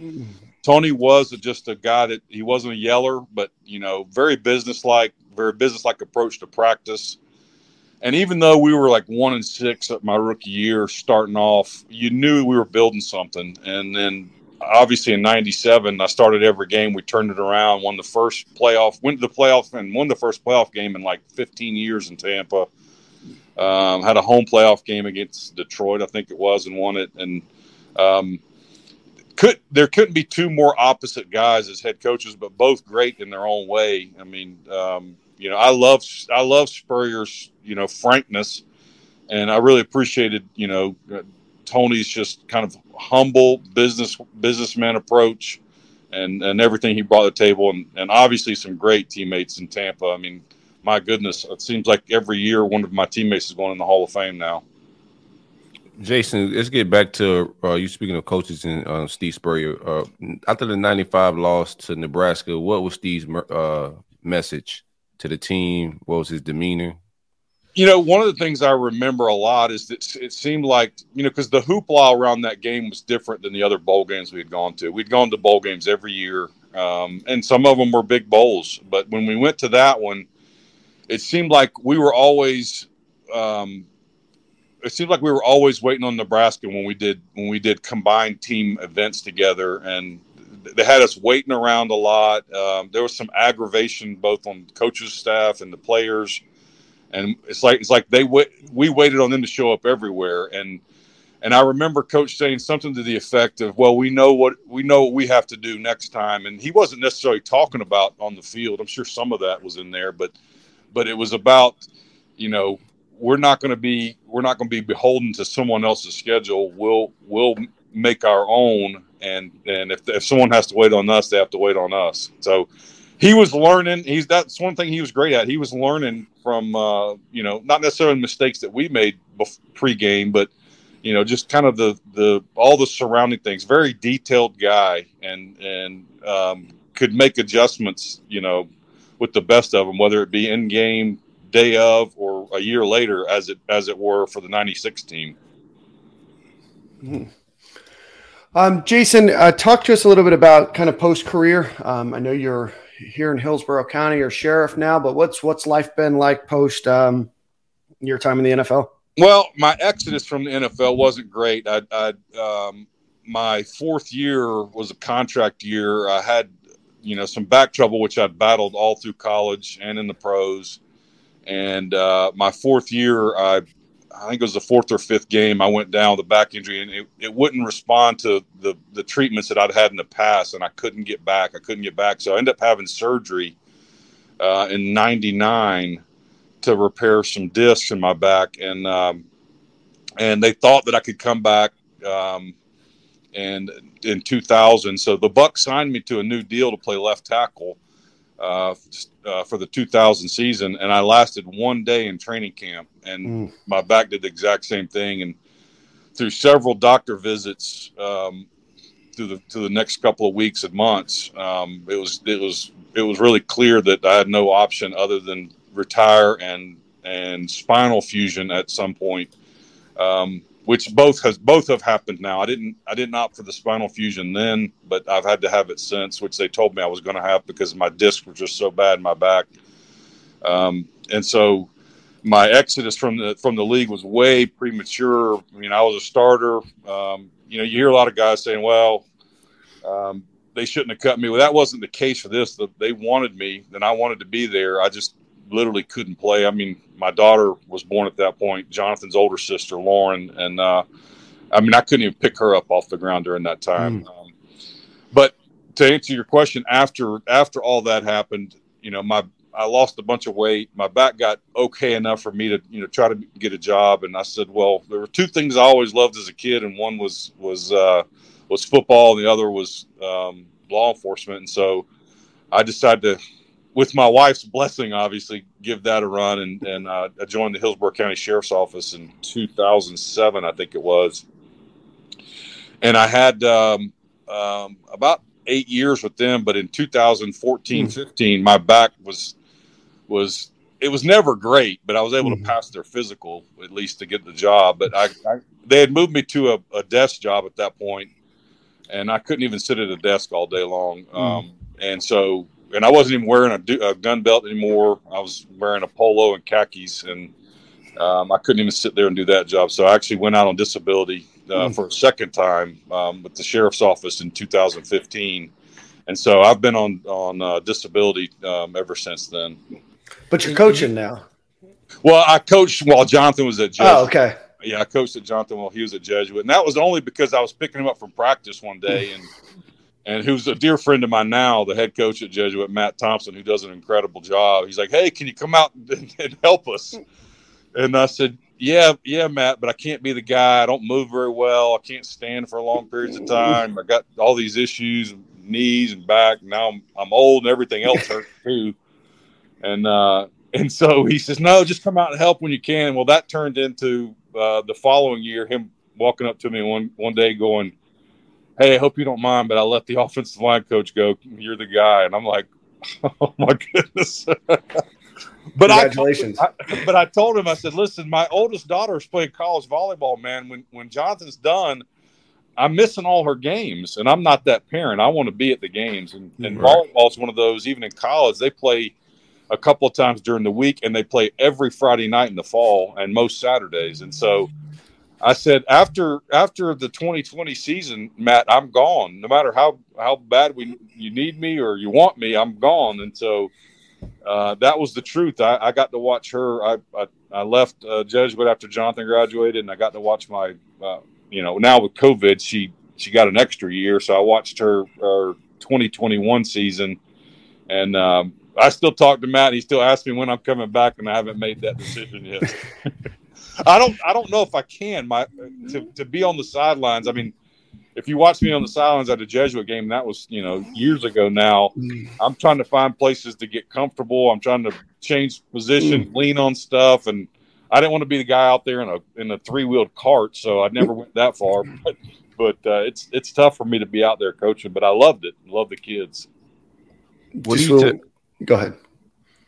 [SPEAKER 4] Tony was just a guy that he wasn't a yeller, but you know, very businesslike, very businesslike approach to practice. And even though we were like one and six at my rookie year, starting off, you knew we were building something. And then obviously in '97, I started every game. We turned it around, won the first playoff, went to the playoff, and won the first playoff game in like 15 years in Tampa. Um, had a home playoff game against Detroit, I think it was, and won it. And um, could there couldn't be two more opposite guys as head coaches, but both great in their own way. I mean, um, you know, I love I love Spurrier's you know frankness, and I really appreciated you know Tony's just kind of humble business businessman approach, and and everything he brought to the table, and and obviously some great teammates in Tampa. I mean my goodness, it seems like every year one of my teammates is going in the Hall of Fame now.
[SPEAKER 1] Jason, let's get back to uh, you speaking of coaches and uh, Steve Spurrier. Uh, after the 95 loss to Nebraska, what was Steve's uh, message to the team? What was his demeanor?
[SPEAKER 4] You know, one of the things I remember a lot is that it seemed like, you know, because the hoopla around that game was different than the other bowl games we had gone to. We'd gone to bowl games every year, um, and some of them were big bowls. But when we went to that one, it seemed like we were always um, it seemed like we were always waiting on Nebraska when we did when we did combined team events together, and they had us waiting around a lot. Um, there was some aggravation both on coaches' staff and the players, and it's like it's like they we waited on them to show up everywhere, and and I remember Coach saying something to the effect of, "Well, we know what we know what we have to do next time," and he wasn't necessarily talking about on the field. I'm sure some of that was in there, but but it was about you know we're not going to be we're not going to be beholden to someone else's schedule. We'll we'll make our own and and if, if someone has to wait on us they have to wait on us. So he was learning he's that's one thing he was great at. He was learning from uh, you know not necessarily mistakes that we made pre-game but you know just kind of the the all the surrounding things. Very detailed guy and and um, could make adjustments you know with the best of them, whether it be in game, day of, or a year later, as it as it were for the '96 team.
[SPEAKER 2] Mm-hmm. Um, Jason, uh, talk to us a little bit about kind of post career. Um, I know you're here in Hillsborough County, or sheriff now, but what's what's life been like post um, your time in the NFL?
[SPEAKER 4] Well, my exodus from the NFL wasn't great. I, I um, my fourth year was a contract year. I had you know, some back trouble, which I'd battled all through college and in the pros. And uh, my fourth year, I, I think it was the fourth or fifth game, I went down with a back injury, and it, it wouldn't respond to the the treatments that I'd had in the past, and I couldn't get back. I couldn't get back, so I ended up having surgery uh, in '99 to repair some discs in my back, and um, and they thought that I could come back. Um, and in 2000, so the Bucks signed me to a new deal to play left tackle uh, uh, for the 2000 season, and I lasted one day in training camp, and mm. my back did the exact same thing. And through several doctor visits, um, through the through the next couple of weeks and months, um, it was it was it was really clear that I had no option other than retire and and spinal fusion at some point, um, which both has both have happened now. I didn't I didn't opt for the spinal fusion then, but I've had to have it since, which they told me I was going to have because my discs were just so bad in my back, um, and so my exodus from the from the league was way premature. I mean, I was a starter. Um, you know, you hear a lot of guys saying, "Well." Um, they shouldn't have cut me. Well, that wasn't the case for this. They wanted me, and I wanted to be there. I just literally couldn't play. I mean, my daughter was born at that point, Jonathan's older sister, Lauren, and uh, I mean, I couldn't even pick her up off the ground during that time. Mm. Um, but to answer your question, after after all that happened, you know, my I lost a bunch of weight. My back got okay enough for me to, you know, try to get a job. And I said, well, there were two things I always loved as a kid, and one was was uh, was football, and the other was um, law enforcement. And so I decided to, with my wife's blessing, obviously, give that a run. And, and uh, I joined the Hillsborough County Sheriff's Office in 2007, I think it was. And I had um, um, about eight years with them, but in 2014, mm. 15, my back was was it was never great, but I was able mm. to hmm. pass their physical at least to get the job. But I, I they had moved me to a, a, desk job at that point, and I couldn't even sit at a desk all day long. Mm. Um, and so, and I wasn't even wearing a, a, gun belt anymore. I was wearing a polo and khakis, and um, I couldn't even sit there and do that job. So I actually went out on disability uh, mm. for a second time um, with the sheriff's office in 2015. And so I've been on on uh, disability um, ever since then.
[SPEAKER 2] But you're coaching now.
[SPEAKER 4] Well, I coached while Jonathan was at. Jesuit.
[SPEAKER 2] Oh, okay
[SPEAKER 4] yeah, I coached at Jonathan while he was at Jesuit, and that was only because I was picking him up from practice one day, and and who's a dear friend of mine now, the head coach at Jesuit, Matt Thompson, who does an incredible job. He's like, "Hey, can you come out and, and help us?" And I said, "Yeah, yeah, Matt, but I can't be the guy. I don't move very well. I can't stand for long periods of time. I got all these issues, knees and back. Now I'm I'm old and everything else hurts too." And uh, and so he says, "No, just come out and help when you can." Well, that turned into uh, the following year, him walking up to me one one day, going, "Hey, I hope you don't mind, but I let the offensive line coach go. You're the guy." And I'm like, "Oh my goodness." but
[SPEAKER 2] Congratulations.
[SPEAKER 4] I, I, but I told him, I said, "Listen, my oldest daughter is playing college volleyball. Man, when when Jonathan's done." I'm missing all her games, and I'm not that parent. I want to be at the games, and, and right. volleyball is one of those. Even in college, they play a couple of times during the week, and they play every Friday night in the fall and most Saturdays. And so I said, after after the 2020 season, Matt, I'm gone. No matter how how bad we you need me or you want me, I'm gone. And so uh, that was the truth. I, I, got to watch her. I I, I left uh, Jesuit after Jonathan graduated, and I got to watch my. Uh, you know, now with COVID, she she got an extra year, so I watched her, her 2021 season, and um, I still talk to Matt. He still asks me when I'm coming back, and I haven't made that decision yet. I don't. I don't know if I can. My to, to be on the sidelines. I mean, if you watch me on the sidelines at a Jesuit game, that was you know years ago. Now mm. I'm trying to find places to get comfortable. I'm trying to change position, mm. lean on stuff, and I didn't want to be the guy out there in a in a three wheeled cart. So I never went that far. But but uh, it's it's tough for me to be out there coaching. But I loved it. Love the kids.
[SPEAKER 1] What do you? T-
[SPEAKER 2] Go ahead.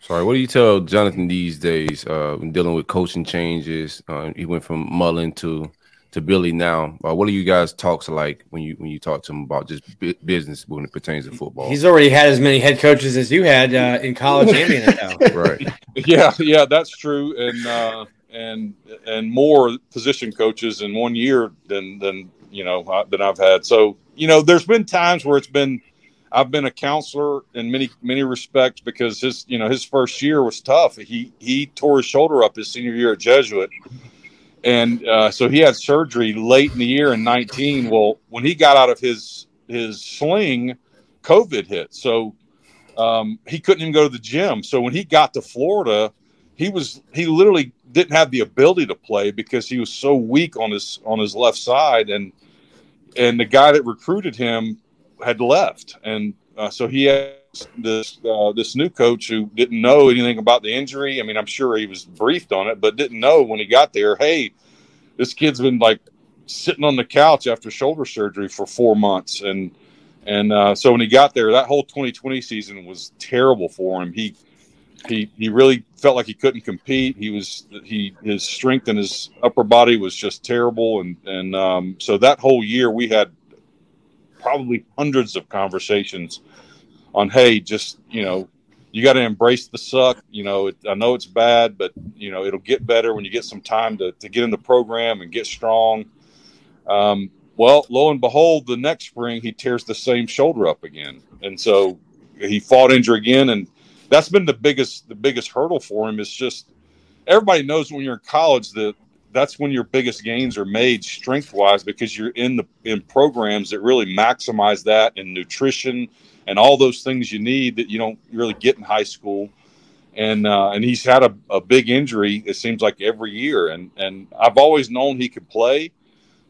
[SPEAKER 1] Sorry, what do you tell Jonathan these days uh, when dealing with coaching changes? Uh, he went from Mullen to to Billy now. Uh, what are you guys talks like when you when you talk to him about just business when it pertains to football?
[SPEAKER 3] He's already had as many head coaches as you had uh, in college and in
[SPEAKER 1] NFL. right.
[SPEAKER 4] Yeah, yeah, that's true, and uh, and and more position coaches in one year than than you know than I've had. So you know, there's been times where it's been I've been a counselor in many many respects because his you know his first year was tough. He he tore his shoulder up his senior year at Jesuit, and uh, so he had surgery late in the year in 19. Well, when he got out of his his sling, COVID hit, so um, he couldn't even go to the gym. So when he got to Florida, he was he literally didn't have the ability to play because he was so weak on his on his left side, and and the guy that recruited him had left, and uh, so he asked this uh, this new coach who didn't know anything about the injury. I mean, I'm sure he was briefed on it, but didn't know when he got there. Hey, this kid's been like sitting on the couch after shoulder surgery for four months, and and uh, so when he got there, that whole 2020 season was terrible for him. He he he really felt like he couldn't compete. He was he his strength in his upper body was just terrible, and and um, so that whole year we had probably hundreds of conversations on hey, just you know, you got to embrace the suck. You know, it, I know it's bad, but you know it'll get better when you get some time to to get in the program and get strong. Um, well, lo and behold, the next spring he tears the same shoulder up again, and so he fought injury again, and that's been the biggest the biggest hurdle for him. Is just everybody knows when you're in college that that's when your biggest gains are made strength wise because you're in the in programs that really maximize that in nutrition and all those things you need that you don't really get in high school. And uh, and he's had a, a big injury. It seems like every year, and and I've always known he could play,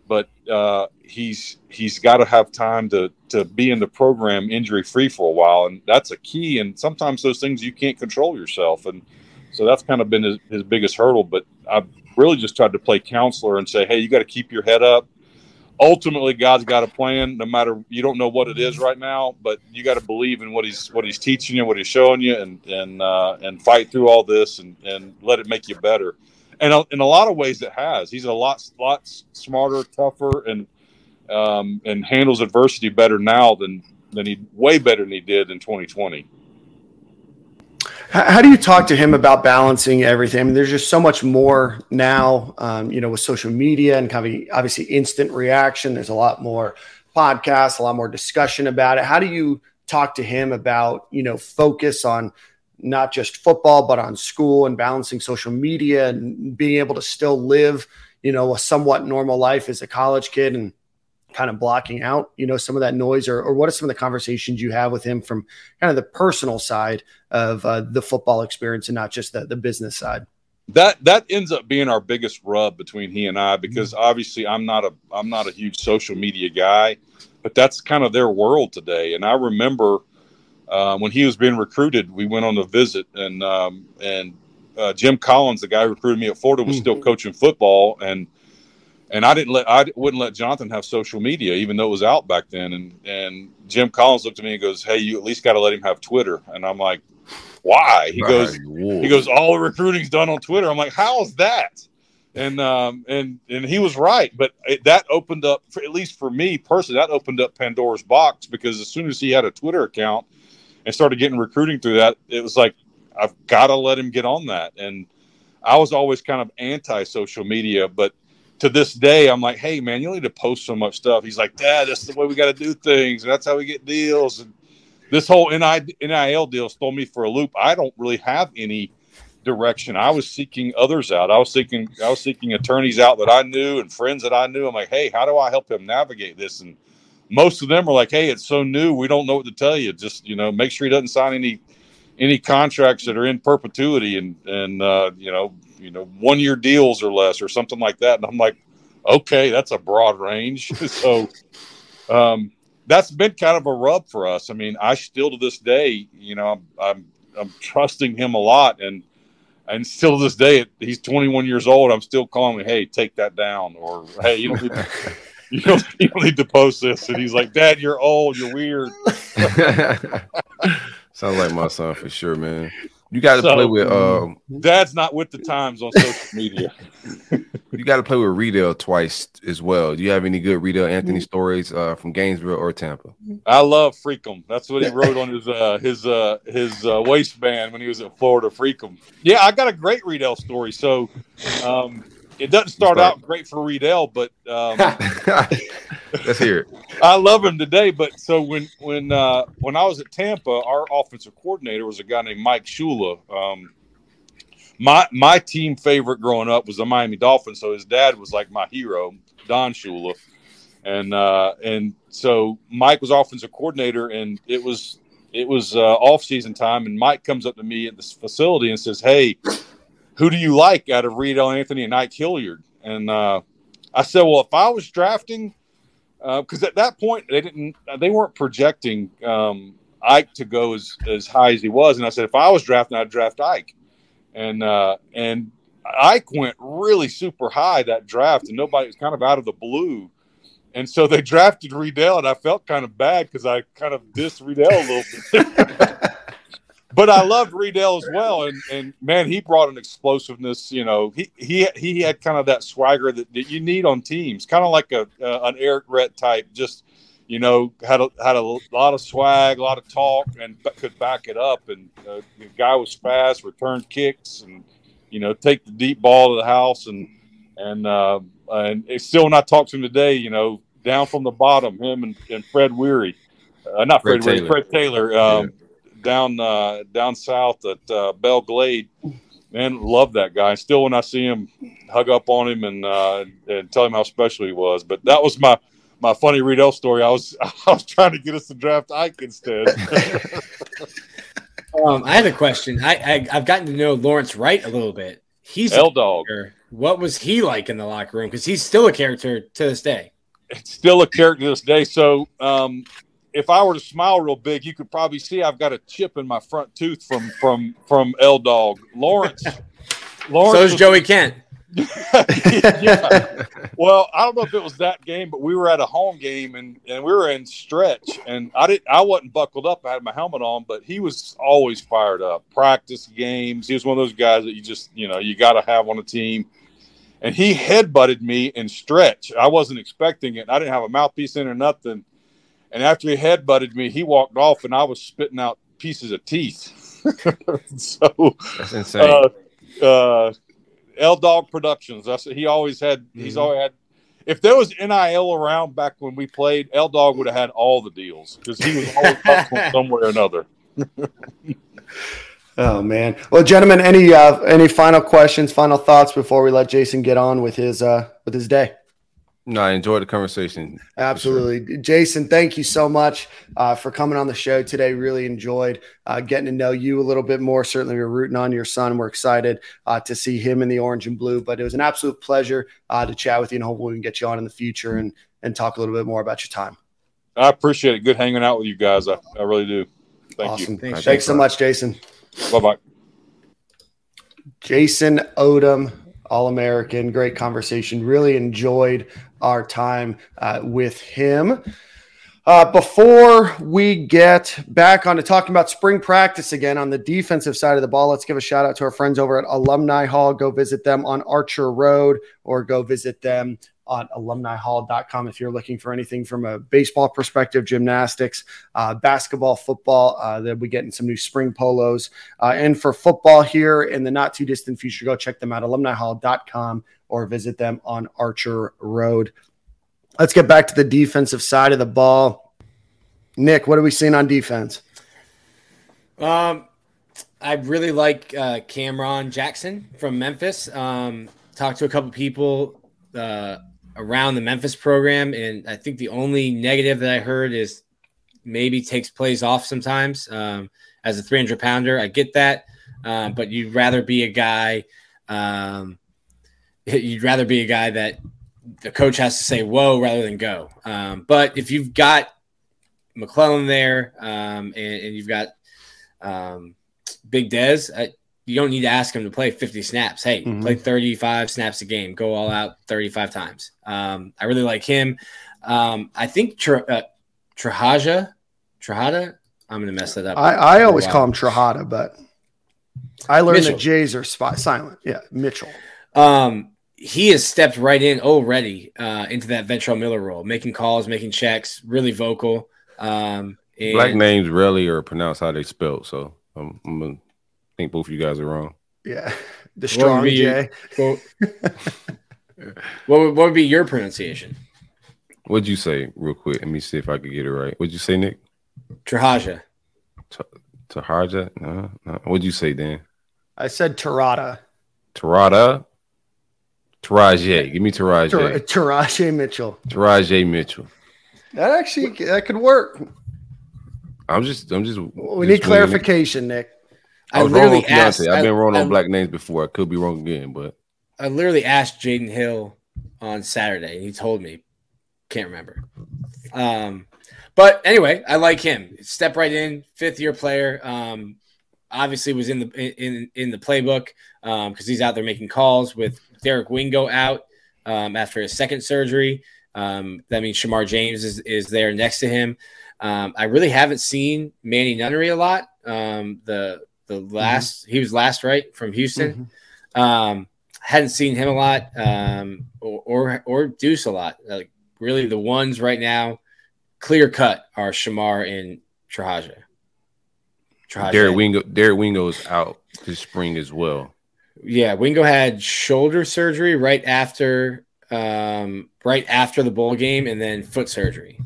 [SPEAKER 4] but uh, he's he's got to have time to to be in the program injury free for a while, and that's a key. And sometimes those things you can't control yourself, and so that's kind of been his, his biggest hurdle. But I've really just tried to play counselor and say, hey, you got to keep your head up. Ultimately, God's got a plan. No matter you don't know what it is right now, but you got to believe in what he's what he's teaching you, what he's showing you, and and uh, and fight through all this and and let it make you better and in a lot of ways it has. He's a lot lot smarter, tougher, and um, and handles adversity better now than than he way better than he did in 2020.
[SPEAKER 2] How do you talk to him about balancing everything? I mean, there's just so much more now, um, you know, with social media and kind of obviously instant reaction. There's a lot more podcasts, a lot more discussion about it. How do you talk to him about, you know, focus on not just football, but on school and balancing social media and being able to still live, you know, a somewhat normal life as a college kid and kind of blocking out, you know, some of that noise or, or what are some of the conversations you have with him from kind of the personal side of uh, the football experience and not just the, the business side?
[SPEAKER 4] That that ends up being our biggest rub between he and I because obviously I'm not a I'm not a huge social media guy, but that's kind of their world today. And I remember uh, when he was being recruited, we went on a visit, and um, and uh, Jim Collins, the guy who recruited me at Florida, was mm-hmm. still coaching football, and and I didn't let I wouldn't let Jonathan have social media, even though it was out back then. And and Jim Collins looked at me and goes, "Hey, you at least got to let him have Twitter." And I'm like, "Why?" He goes, "He goes, all the recruiting's done on Twitter." I'm like, "How is that?" And um and and he was right, but it, that opened up, for, at least for me personally, that opened up Pandora's box because as soon as he had a Twitter account and started getting recruiting through that, it was like I've got to let him get on that. And I was always kind of anti social media, but to this day, I'm like, hey man, you need to post so much stuff. He's like, Dad, that's the way we got to do things, and that's how we get deals. And this whole NIL deal stole me for a loop. I don't really have any direction. I was seeking others out. I was seeking I was seeking attorneys out that I knew and friends that I knew. I'm like, hey, how do I help him navigate this? And most of them are like, "Hey, it's so new, we don't know what to tell you. Just you know, make sure he doesn't sign any any contracts that are in perpetuity and and uh, you know you know one year deals or less or something like that." And I'm like, "Okay, that's a broad range." so um, that's been kind of a rub for us. I mean, I still to this day, you know, I'm I'm, I'm trusting him a lot and. And still to this day, he's 21 years old. I'm still calling him, "Hey, take that down," or "Hey, you to, you don't, you don't need to post this. And he's like, Dad, you're old. You're weird.
[SPEAKER 1] Sounds like my son for sure, man. You got to so, play with. Um,
[SPEAKER 4] Dad's not with the times on social media.
[SPEAKER 1] you got to play with Reidel twice as well. Do you have any good Reidel Anthony stories uh, from Gainesville or Tampa?
[SPEAKER 4] I love Freakum. That's what he wrote on his uh, his uh, his uh, waistband when he was at Florida. Freakum. Yeah, I got a great Reidel story. So, um, it doesn't start, start, out great for Reidel, but um,
[SPEAKER 1] Let's hear it.
[SPEAKER 4] I love him today. But so when when uh, when I was at Tampa, our offensive coordinator was a guy named Mike Shula. Um, my my team favorite growing up was the Miami Dolphins, so his dad was like my hero, Don Shula, and uh, and so Mike was offensive coordinator, and it was it was uh, off season time, and Mike comes up to me at this facility and says, "Hey, who do you like out of Reidel Anthony and Ike Hilliard?" And uh, I said, "Well, if I was drafting." Because uh, at that point they didn't they weren't projecting um, Ike to go as, as high as he was, and I said if I was drafting, I'd draft Ike, and uh, and Ike went really super high that draft, and nobody was kind of out of the blue, and so they drafted Reidel, and I felt kind of bad because I kind of dissed Reidel a little bit. but I loved Reidel as well, and and man, he brought an explosiveness. You know, he he he had kind of that swagger that, that you need on teams, kind of like a uh, an Errict Rhett type. Just you know, had a had a lot of swag, a lot of talk, and could back it up. And uh, the guy was fast, returned kicks, and you know, take the deep ball to the house. And and uh, and still, when I talk to him today, you know, down from the bottom, him and, and Fred Weary, uh, not Fred, Fred Weary, Fred Taylor. Um, yeah down uh, down south at uh, Belle Glade. Man, love that guy. Still, when I see him, hug up on him and uh, and tell him how special he was. But that was my my funny Reidel story. I was I was trying to get us to draft Ike instead.
[SPEAKER 3] um, I had a question. I, I have gotten to know Lawrence Wright a little bit. He's
[SPEAKER 4] L dog.
[SPEAKER 3] What was he like in the locker room? Because he's still a character to this day.
[SPEAKER 4] It's still a character to this day. So um, if I were to smile real big, you could probably see I've got a chip in my front tooth from from from L Dog Lawrence.
[SPEAKER 3] Lawrence. So is Joey Kent.
[SPEAKER 4] yeah. Well, I don't know if it was that game, but we were at a home game and, and we were in stretch and I didn't I wasn't buckled up. I had my helmet on, but he was always fired up. Practice games. He was one of those guys that you just, you know, you gotta have on a team. And he head butted me in stretch. I wasn't expecting it. I didn't have a mouthpiece in or nothing and after he head butted me, he walked off, and I was spitting out pieces of teeth. so
[SPEAKER 1] that's insane.
[SPEAKER 4] Uh, uh, L Dog Productions. That's he always had. Mm-hmm. He's always had. If there was NIL around back when we played, L Dog would have had all the deals because he was always up somewhere or another.
[SPEAKER 2] oh man! Well, gentlemen, any uh, any final questions, final thoughts before we let Jason get on with his uh, with his day?
[SPEAKER 1] No, I enjoyed the conversation.
[SPEAKER 2] Absolutely. Sure. Jason, thank you so much uh, for coming on the show today. Really enjoyed uh, getting to know you a little bit more. Certainly, we're rooting on your son. We're excited uh, to see him in the orange and blue, but it was an absolute pleasure uh, to chat with you and hopefully we can get you on in the future and, and talk a little bit more about your time.
[SPEAKER 4] I appreciate it. Good hanging out with you guys. I, I really do. Thank awesome. you.
[SPEAKER 2] Thanks, Thanks so much, Jason.
[SPEAKER 4] Bye bye.
[SPEAKER 2] Jason Odom all American. Great conversation. Really enjoyed our time uh, with him. Uh, before we get back on to talking about spring practice again on the defensive side of the ball, let's give a shout out to our friends over at Alumni Hall. Go visit them on Archer Road or go visit them on alumnihall.com if you're looking for anything from a baseball perspective, gymnastics, uh, basketball, football. Uh, they'll be getting some new spring polos. Uh, and for football here in the not too distant future, go check them out, alumnihall.com, or visit them on Archer Road. Let's get back to the defensive side of the ball. Nick, what are we seeing on defense?
[SPEAKER 3] Um, I really like uh, Cameron Jackson from Memphis. Um, talked to a couple people uh, around the Memphis program, and I think the only negative that I heard is maybe takes plays off sometimes um, as a 300 pounder. I get that, um, but you'd rather be a guy. Um, you'd rather be a guy that the coach has to say "whoa" rather than "go." Um, but if you've got McClellan there um, and, and, you've got um, Big Dez, I, you don't need to ask him to play 50 snaps. Hey, mm-hmm. play 35 snaps a game, go all out 35 times. Um, I really like him. Um, I think Tra- uh, Trahaja, Trahada, I'm going to mess that up.
[SPEAKER 2] I, I always call him Trahada, but I learned Mitchell. that J's are spot, silent. Yeah, Mitchell.
[SPEAKER 3] Um, he has stepped right in already uh, into that Ventrell Miller role, making calls, making checks, really vocal. Um,
[SPEAKER 1] and- Black names rarely are pronounced how they spelled, so I'm, I'm think both of you guys are wrong.
[SPEAKER 2] Yeah, the strong J.
[SPEAKER 3] what, what, would, what would be your pronunciation?
[SPEAKER 1] What'd you say, real quick? Let me see if I could get it right. What'd you say, Nick?
[SPEAKER 3] Trahaja.
[SPEAKER 1] Taharja? No, no. What'd you say, Dan?
[SPEAKER 2] I said Tarada.
[SPEAKER 1] Tarada? Taraje. Give me Taraje.
[SPEAKER 2] Tar- Taraje Mitchell.
[SPEAKER 1] Taraje Mitchell.
[SPEAKER 2] That actually that could work.
[SPEAKER 1] I'm just, I'm just.
[SPEAKER 2] We need clarification, Nick.
[SPEAKER 1] I
[SPEAKER 3] I
[SPEAKER 1] was wrong on
[SPEAKER 3] asked.
[SPEAKER 1] I've been
[SPEAKER 3] I-
[SPEAKER 1] wrong
[SPEAKER 3] I-
[SPEAKER 1] on black names before. I could be wrong again, but
[SPEAKER 3] I literally asked Jaden Hill on Saturday, and he told me, can't remember. Um, but anyway, I like him. Step right in, fifth year player. Um, obviously was in the in in the playbook because he's out there making calls with Derek Wingo out um, after his second surgery. Um, that means Shamar James is, is there next to him. Um, I really haven't seen Manny Nunnery a lot. Um, the the last he was last right from Houston. Um, hadn't seen him a lot, um, or, or or Deuce a lot. Like really, the ones right now, clear cut, are Shamar and Trahaja. Trahaja.
[SPEAKER 1] Derek Wingo, Derek Wingo is out this spring as well.
[SPEAKER 3] Yeah, Wingo had shoulder surgery right after um, right after the bowl game, and then foot surgery.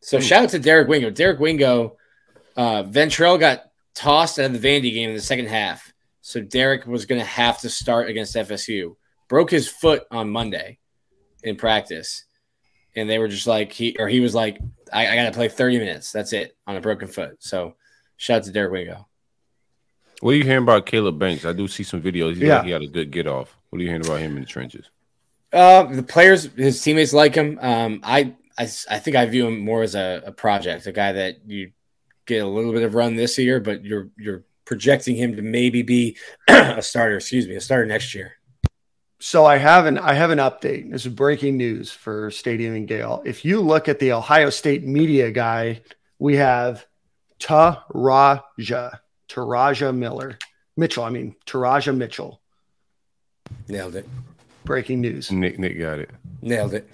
[SPEAKER 3] So shout out to Derek Wingo. Derek Wingo, uh, Ventrell got tossed out of the Vandy game in the second half, so Derek was going to have to start against FSU. Broke his foot on Monday in practice, and they were just like he or he was like, I, I got to play thirty minutes. That's it on a broken foot. So shout out to Derek Wingo.
[SPEAKER 1] What are you hearing about Caleb Banks? I do see some videos. He,
[SPEAKER 2] Yeah.
[SPEAKER 1] like he had a good get off. What are you hearing about him in the trenches?
[SPEAKER 3] Uh, the players, his teammates like him. Um, I, I, I think I view him more as a, a project, a guy that you get a little bit of run this year, but you're you're projecting him to maybe be a starter. Excuse me, a starter next year.
[SPEAKER 2] So I have an I have an update. This is breaking news for Stadium and Gale. If you look at the Ohio State media guy, we have Teradja Teradja Miller Mitchell. I mean Teradja Mitchell.
[SPEAKER 3] Nailed it.
[SPEAKER 2] Breaking news.
[SPEAKER 1] Nick, Nick got it.
[SPEAKER 3] Nailed it.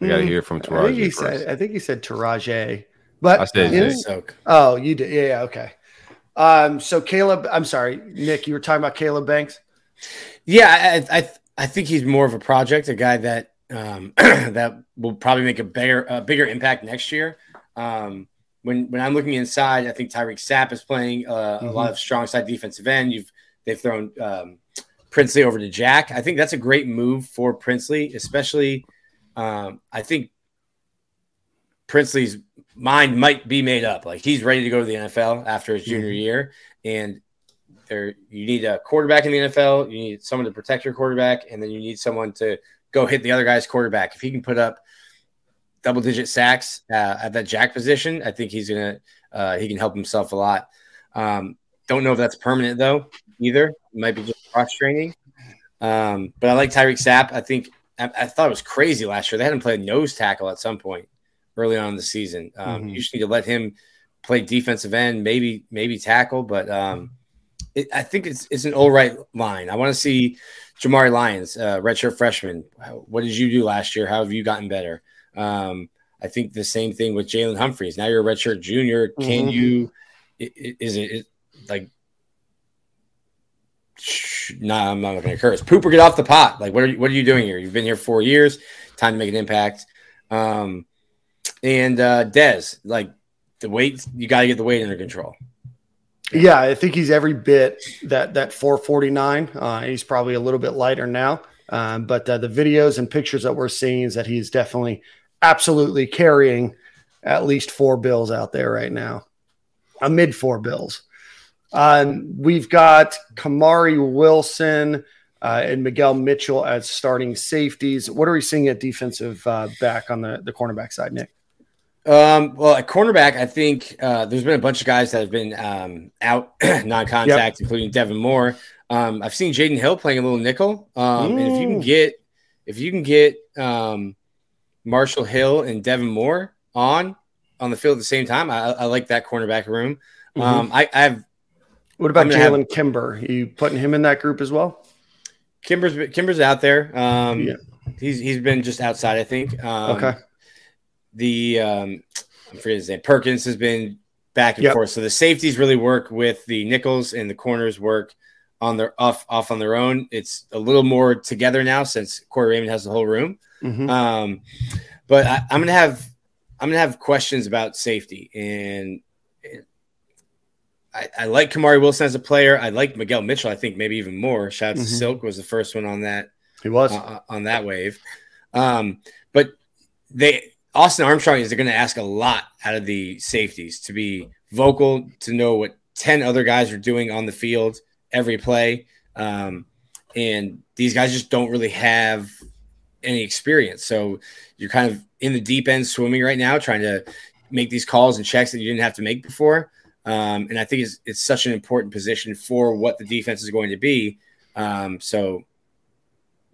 [SPEAKER 1] I got to hear from
[SPEAKER 2] I think he
[SPEAKER 1] first.
[SPEAKER 2] said I think he said Taraje. But
[SPEAKER 1] I said
[SPEAKER 2] in- oh, you did. Yeah, yeah, okay. Um, so Caleb, I'm sorry, Nick, you were talking about Caleb Banks.
[SPEAKER 3] Yeah, I, I I think he's more of a project, a guy that um, that will probably make a bigger a bigger impact next year. Um, when when I'm looking inside, I think Tyreak Sapp is playing uh, a lot of strong side defensive end. You've they've thrown um, Princely over to Jack. I think that's a great move for Princely, especially. Um, I think Princely's mind might be made up. Like he's ready to go to the NFL after his junior year, and there you need a quarterback in the NFL. You need someone to protect your quarterback, and then you need someone to go hit the other guy's quarterback. If he can put up double digit sacks uh, at that jack position, I think he's gonna uh, he can help himself a lot. Um, don't know if that's permanent though either. It might be just cross training. Um, but I like Tyreak Sapp. I think I, I thought it was crazy last year. They had him play nose tackle at some point early on in the season. Um,
[SPEAKER 2] Mhm.
[SPEAKER 3] You just need to let him play defensive end, maybe maybe tackle. But um, it, I think it's it's an all right line. I want to see Jamari Lyons, uh, redshirt freshman. What did you do last year? How have you gotten better? Um, I think the same thing with Jalen Humphreys. Now you're a redshirt junior. Can
[SPEAKER 2] Mhm.
[SPEAKER 3] you? i- i- Is it, it like? Shh, Nah, I'm not going to curse. Pooper, get off the pot. Like, what are you, what are you doing here? You've been here four years. Time to make an impact. Um, and uh, Dez, like the weight, you got to get the weight under control.
[SPEAKER 2] Yeah, I think he's every bit that that 449. Uh, he's probably a little bit lighter now, um, but uh, the videos and pictures that we're seeing is that he's definitely, absolutely carrying at least four bills out there right now, amid four bills. Um, we've got Kamari Wilson uh, and Miguel Mitchell as starting safeties. What are we seeing at defensive uh, back on the the cornerback side, Nick?
[SPEAKER 3] Um, well, at cornerback, I think uh, there's been a bunch of guys that have been um, out non-contact, including Devin Moore. Um, I've seen Jaden Hill playing a little nickel. Um, and if you can
[SPEAKER 2] Mm.
[SPEAKER 3] get if you can get um, Marshall Hill and Devin Moore on on the field at the same time, I, I like that cornerback room. Um, I, I have
[SPEAKER 2] What about
[SPEAKER 3] I'm have-
[SPEAKER 2] Jalen Kimber? you putting him in that group as well?
[SPEAKER 3] Kimber's Kimber's out there. Um,
[SPEAKER 2] Yeah.
[SPEAKER 3] he's he's been just outside, I think. Um,
[SPEAKER 2] Okay.
[SPEAKER 3] The um, I forget his name. Perkins has been back and
[SPEAKER 2] Yep.
[SPEAKER 3] forth. So the safeties really work with the nickels, and the corners work on their off off on their own. It's a little more together now since Corey Raymond has the whole room.
[SPEAKER 2] Mhm.
[SPEAKER 3] Um, but I, am gonna have I'm gonna have questions about safety, and I, I, like Kamari Wilson as a player. I like Miguel Mitchell. I think maybe even more. Shout out mm-hmm. to Silk was the first one on that.
[SPEAKER 2] He was
[SPEAKER 3] uh, on that wave. Um, but they Austin Armstrong is going to ask a lot out of the safeties to be vocal, to know what ten other guys are doing on the field every play. Um, and these guys just don't really have any experience. So you're kind of in the deep end swimming right now, trying to make these calls and checks that you didn't have to make before. Um, and I think it's, it's such an important position for what the defense is going to be. Um, so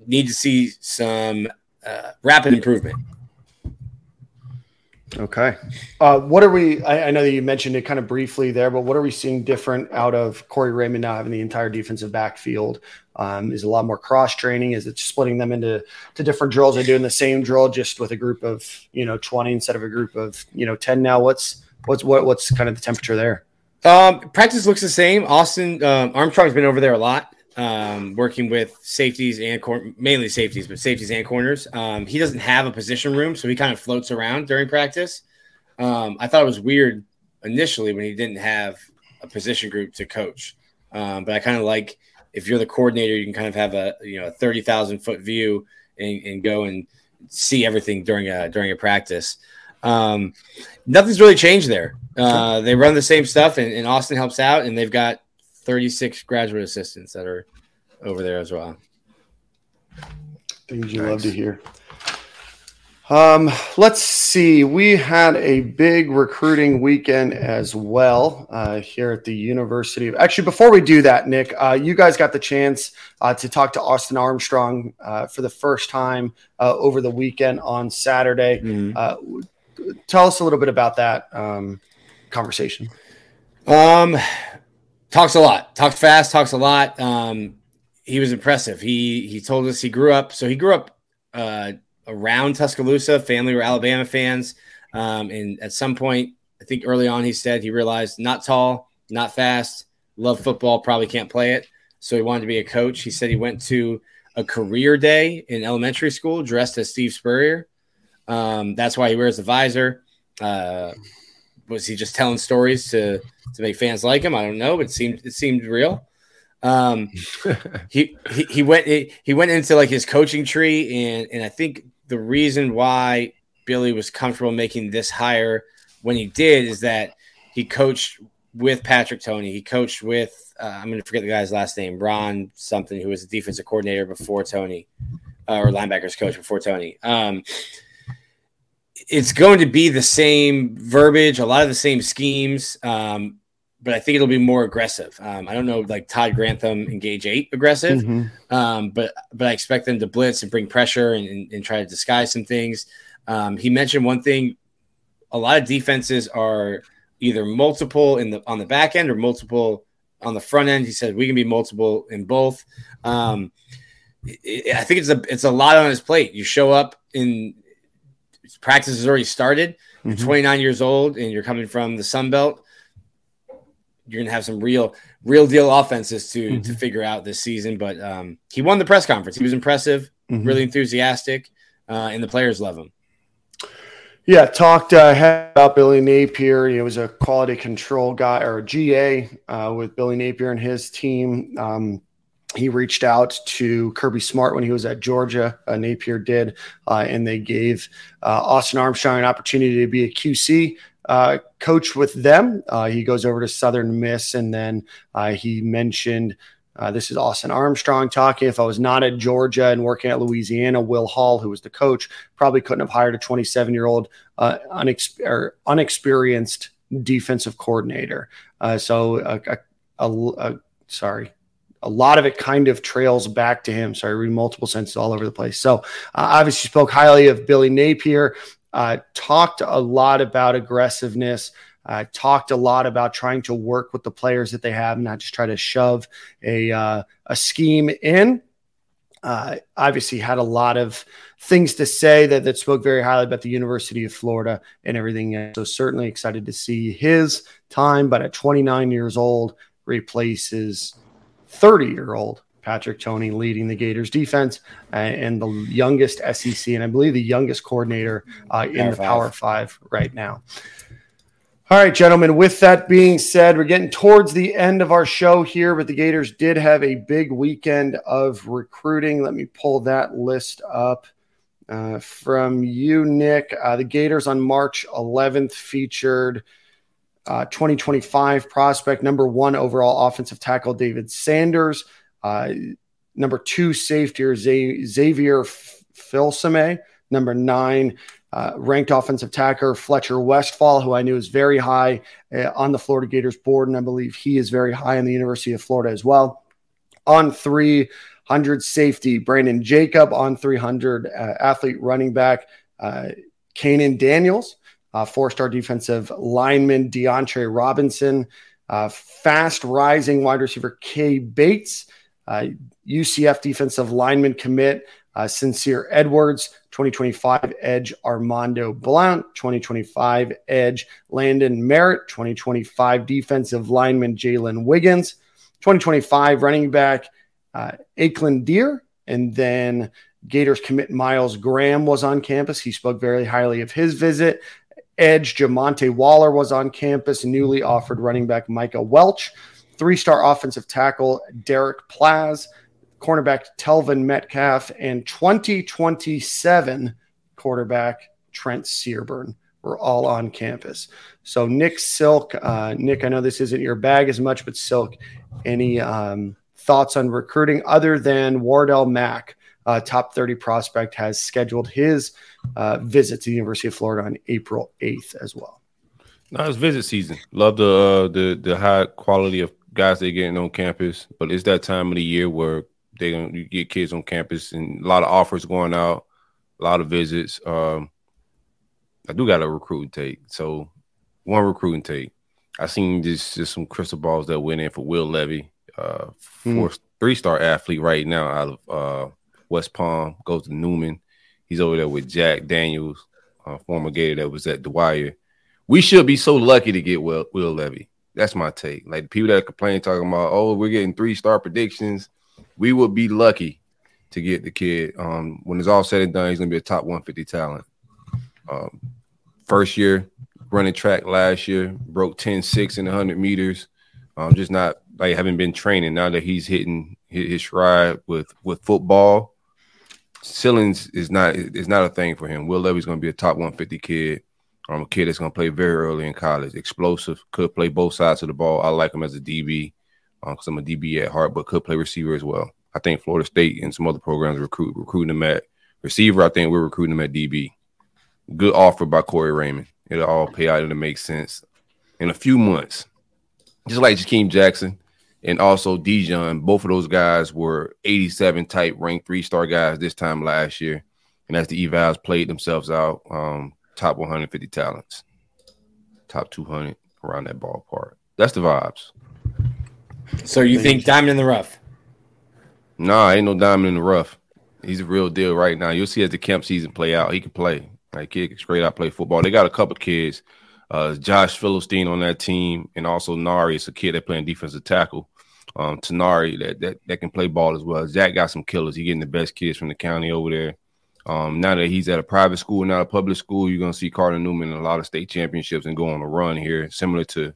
[SPEAKER 3] need to see some uh, rapid improvement.
[SPEAKER 2] Okay. Uh, what are we? I, I, know that you mentioned it kind of briefly there, but what are we seeing different out of Corey Raymond now having the entire defensive backfield? Um, is a lot more cross training? Is it splitting them into to different drills? Are doing the same drill just with a group of you know twenty instead of a group of you know ten? Now, what's what's what, what's kind of the temperature there?
[SPEAKER 3] Um, practice looks the same. Austin um, Armstrong's been over there a lot um, working with safeties and cor- mainly safeties, but safeties and corners. Um, he doesn't have a position room, so he kind of floats around during practice. Um, I thought it was weird initially when he didn't have a position group to coach, um, but I kind of like if you're the coordinator, you can kind of have a you know a thirty thousand foot view and, and, go and see everything during a during a practice. Um, nothing's really changed there. Uh, they run the same stuff, and, and Austin helps out, and they've got 36 graduate assistants that are over there as well.
[SPEAKER 2] Things you nice. love to hear. Um, let's see. We had a big recruiting weekend as well uh, here at the University. Actually, before we do that, Nick, uh, you guys got the chance uh, to talk to Austin Armstrong uh, for the first time uh, over the weekend on Saturday. Mm-hmm. Uh, tell us a little bit about that um, conversation.
[SPEAKER 3] Um, talks a lot, talks fast, talks a lot. Um, he was impressive. He he told us he grew up. So he grew up uh, around Tuscaloosa. Family were Alabama fans, um, and at some point, I think early on, he said he realized not tall, not fast, love football, probably can't play it. So he wanted to be a coach. He said he went to a career day in elementary school dressed as Steve Spurrier. Um, that's why he wears the visor. Uh, was he just telling stories to to make fans like him? I don't know, but it seemed it seemed real. Um, he, he he went he went into like his coaching tree, and and I think the reason why Billy was comfortable making this hire when he did is that he coached with Patrick Toney. He coached with uh, I'm going to forget the guy's last name, Ron something, who was a defensive coordinator before Toney, uh, or linebackers coach before Toney. Um, it's going to be the same verbiage, a lot of the same schemes, um, but I think it'll be more aggressive. Um, I don't know, like Todd Grantham engage eight aggressive, mm-hmm. um, but but I expect them to blitz and bring pressure and, and, and try to disguise some things. Um, he mentioned one thing: a lot of defenses are either multiple in the on the back end or multiple on the front end. He said we can be multiple in both. Um, it, I think it's a it's a lot on his plate. You show up in practice has already started. You're mm-hmm. 29 years old and you're coming from the Sun Belt. You're gonna have some real, real deal offenses to mm-hmm. to figure out this season. But um, he won the press conference. He was impressive, mm-hmm. really enthusiastic, uh, and the players love him.
[SPEAKER 2] Yeah, talked uh, about Billy Napier. He was a quality control guy or a GA uh, with Billy Napier and his team. Um, he reached out to Kirby Smart when he was at Georgia. Uh, Napier did, uh, and they gave uh, Austin Armstrong an opportunity to be a QC uh, coach with them. Uh, he goes over to Southern Miss, and then uh, he mentioned. this is Austin Armstrong talking. If I was not at Georgia and working at Louisiana, Will Hall, who was the coach, probably couldn't have hired a 27 year old unex- unexperienced defensive coordinator. so, a, a, a, sorry, a lot of it kind of trails back to him. So I read multiple senses all over the place. So uh, obviously spoke highly of Billy Napier, uh, talked a lot about aggressiveness, uh, talked a lot about trying to work with the players that they have, not just try to shove a, uh, a scheme in. Uh, obviously had a lot of things to say that, that spoke very highly about the University of Florida and everything. So certainly excited to see his time, but at 29 years old, replaces 30 year old Patrick Toney leading the Gators defense uh, and the youngest SEC and I believe the youngest coordinator uh, in
[SPEAKER 3] Power
[SPEAKER 2] the
[SPEAKER 3] five.
[SPEAKER 2] Power Five right now. All right, gentlemen. With that being said, we're getting towards the end of our show here, but the Gators did have a big weekend of recruiting. Let me pull that list up uh, from you, Nick. Uh, the Gators on March 11th featured uh, 2025 prospect number one overall offensive tackle David Sanders, uh, number two safety Xavier Filsaime, number nine uh, ranked offensive tackle Fletcher Westfall, who I knew is very high uh, on the Florida Gators board, and I believe he is very high in the University of Florida as well. On 300 safety, Brandon Jacob. On 300 uh, athlete running back, uh, Kanan Daniels. Uh, four-star defensive lineman DeAndre Robinson. Uh, fast rising wide receiver Kay Bates. UCF defensive lineman commit uh, Sincere Edwards, 2025 Edge Armando Blount, 2025 Edge Landon Merritt, 2025 defensive lineman Jalen Wiggins, 2025 running back uh, Deer, and then Gators commit Myles Graham was on campus. He spoke very highly of his visit. Edge Jamonte Waller was on campus. Newly offered running back Micah Welch, three star offensive tackle Derek Plaz cornerback Telvin Metcalf, and 2027 quarterback Trent Seaborn were all on campus. So Nick Silk, uh, Nick, I know this isn't your bag as much, but Silk, any um, thoughts on recruiting other than Wardell Mack, uh, top 30 prospect, has scheduled his uh, visit to the University of Florida on April 8th as well.
[SPEAKER 1] No, it's visit season. Love the uh, the the high quality of guys they're getting on campus, but it's that time of the year where they're gonna you get kids on campus and a lot of offers going out, a lot of visits. Um, I do got a recruiting take. So one recruiting take. I seen just just some crystal balls that went in for Will Levy, uh, four three star athlete right now out of uh, West Palm, goes to Newman. He's over there with Jack Daniels, uh, former Gator that was at Dwyer. We should be so lucky to get Will, Will Levy. That's my take. Like the people that complain talking about, oh, we're getting three star predictions. We would be lucky to get the kid. Um, when it's all said and done, he's gonna be a top 150 talent. Um, first year running track last year, broke 10 6 in 100 meters. Um, just not like haven't been training now that he's hitting his, his stride with with football. Ceilings is not is not a thing for him. Will Levy's going to be a top 150 kid. Um, a kid that's going to play very early in college, explosive, could play both sides of the ball. I like him as a DB because um, I'm a DB at heart, but could play receiver as well. I think Florida State and some other programs recruit recruiting him at receiver. I think we're recruiting him at DB. Good offer by Corey Raymond. It'll all pay out and it makes sense in a few months. Just like Jakeem Jackson and also Dijon, both of those guys were 87 type ranked three star guys this time last year. And as the evals played themselves out, um, top 150 talents, top 200 around that ballpark. That's the vibes.
[SPEAKER 3] So you think diamond in the rough?
[SPEAKER 1] Nah, ain't no diamond in the rough. He's a real deal right now. You'll see as the camp season play out, he can play. Like kid can straight out play football. They got a couple kids. Uh, Josh Philistine on that team, and also Nari is a kid that playing defensive tackle. Um, Tanari that, that that can play ball as well. Zach got some killers. He getting the best kids from the county over there. Um, now that he's at a private school, not a public school, you're gonna see Carter Newman in a lot of state championships and go on a run here, similar to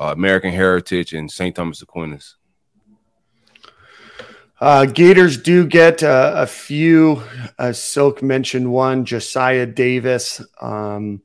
[SPEAKER 1] uh, American Heritage and St. Thomas Aquinas.
[SPEAKER 2] Uh, Gators do get uh, a few. Uh, Silk mentioned one. Josiah Davis um,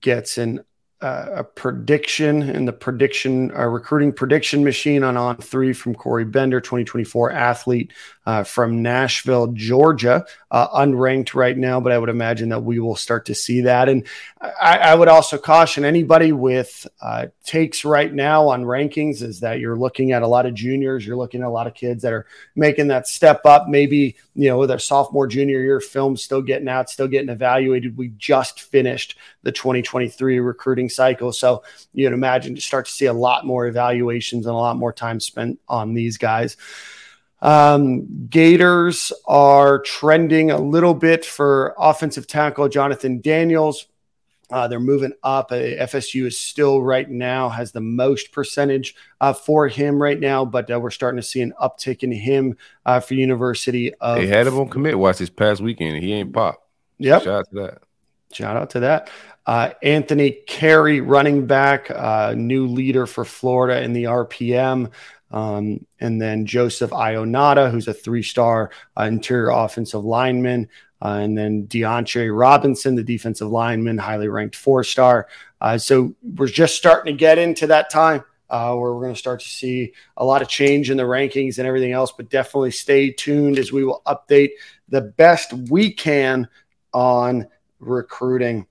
[SPEAKER 2] gets an uh, a prediction in the prediction uh, recruiting prediction machine on on three from Corey Bender, 2024 athlete uh, from Nashville, Georgia, uh, unranked right now, but I would imagine that we will start to see that. And I, I would also caution anybody with uh, takes right now on rankings is that you're looking at a lot of juniors, you're looking at a lot of kids that are making that step up. Maybe you know their sophomore, junior year film still getting out, still getting evaluated. We just finished the 2023 recruiting cycle, so you'd imagine to start to see a lot more evaluations and a lot more time spent on these guys. Um, Gators are trending a little bit for offensive tackle Jonathan Daniels. Uh, they're moving up. Uh, FSU is still right now has the most percentage uh, for him right now, but uh, we're starting to see an uptick in him uh, for University of.
[SPEAKER 1] They had him on commit watch this past weekend. He ain't pop.
[SPEAKER 2] Yep.
[SPEAKER 1] Shout out to that.
[SPEAKER 2] Shout out to that. Uh, Anthony Carey, running back, uh, new leader for Florida in the RPM. Um, and then Joseph Ionata, who's a three star uh, interior offensive lineman. Uh, and then DeAndre Robinson, the defensive lineman, highly ranked four star. Uh, so we're just starting to get into that time uh, where we're going to start to see a lot of change in the rankings and everything else. But definitely stay tuned as we will update the best we can on recruiting.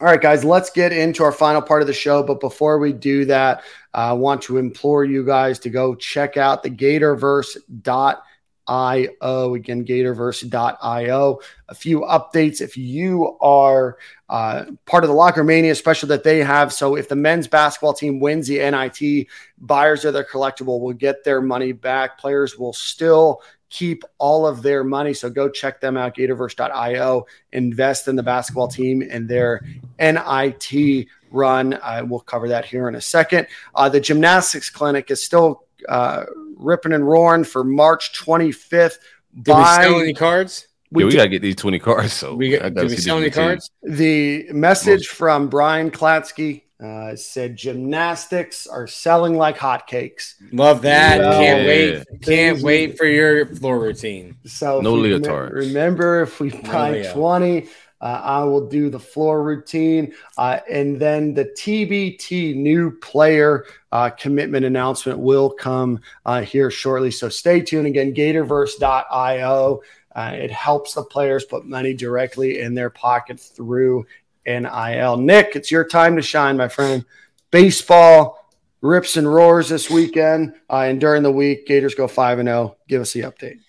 [SPEAKER 2] All right, guys, let's get into our final part of the show. But before we do that, I want to implore you guys to go check out the Gatorverse.io. Again, Gatorverse.io. A few updates if you are uh, part of the Locker Mania special that they have. So if the men's basketball team wins the NIT, buyers of their collectible will get their money back. Players will still keep all of their money. So go check them out, Gatorverse.io. Invest in the basketball team and their NIT run. I will cover that here in a second. Uh, the gymnastics clinic is still uh, ripping and roaring for March 25th.
[SPEAKER 3] Did we sell any cards?
[SPEAKER 1] We, yeah, we gotta get these 20 cards. So
[SPEAKER 3] we, got, did we sell any cards?
[SPEAKER 2] The message from Brian Klatsky uh, said gymnastics are selling like hotcakes.
[SPEAKER 3] Love that. Well, Can't wait. Can't wait for your floor routine.
[SPEAKER 2] So
[SPEAKER 1] no leotard.
[SPEAKER 2] Remember, remember, if we buy no 20, uh, I will do the floor routine. Uh, and then the TBT new player uh, commitment announcement will come uh, here shortly. So stay tuned again, gatorverse.io. Uh, it helps the players put money directly in their pocket through NIL. Nick, it's your time to shine, my friend. Baseball rips and roars this weekend, uh, and during the week, Gators go five and zero. Oh. Give us the update.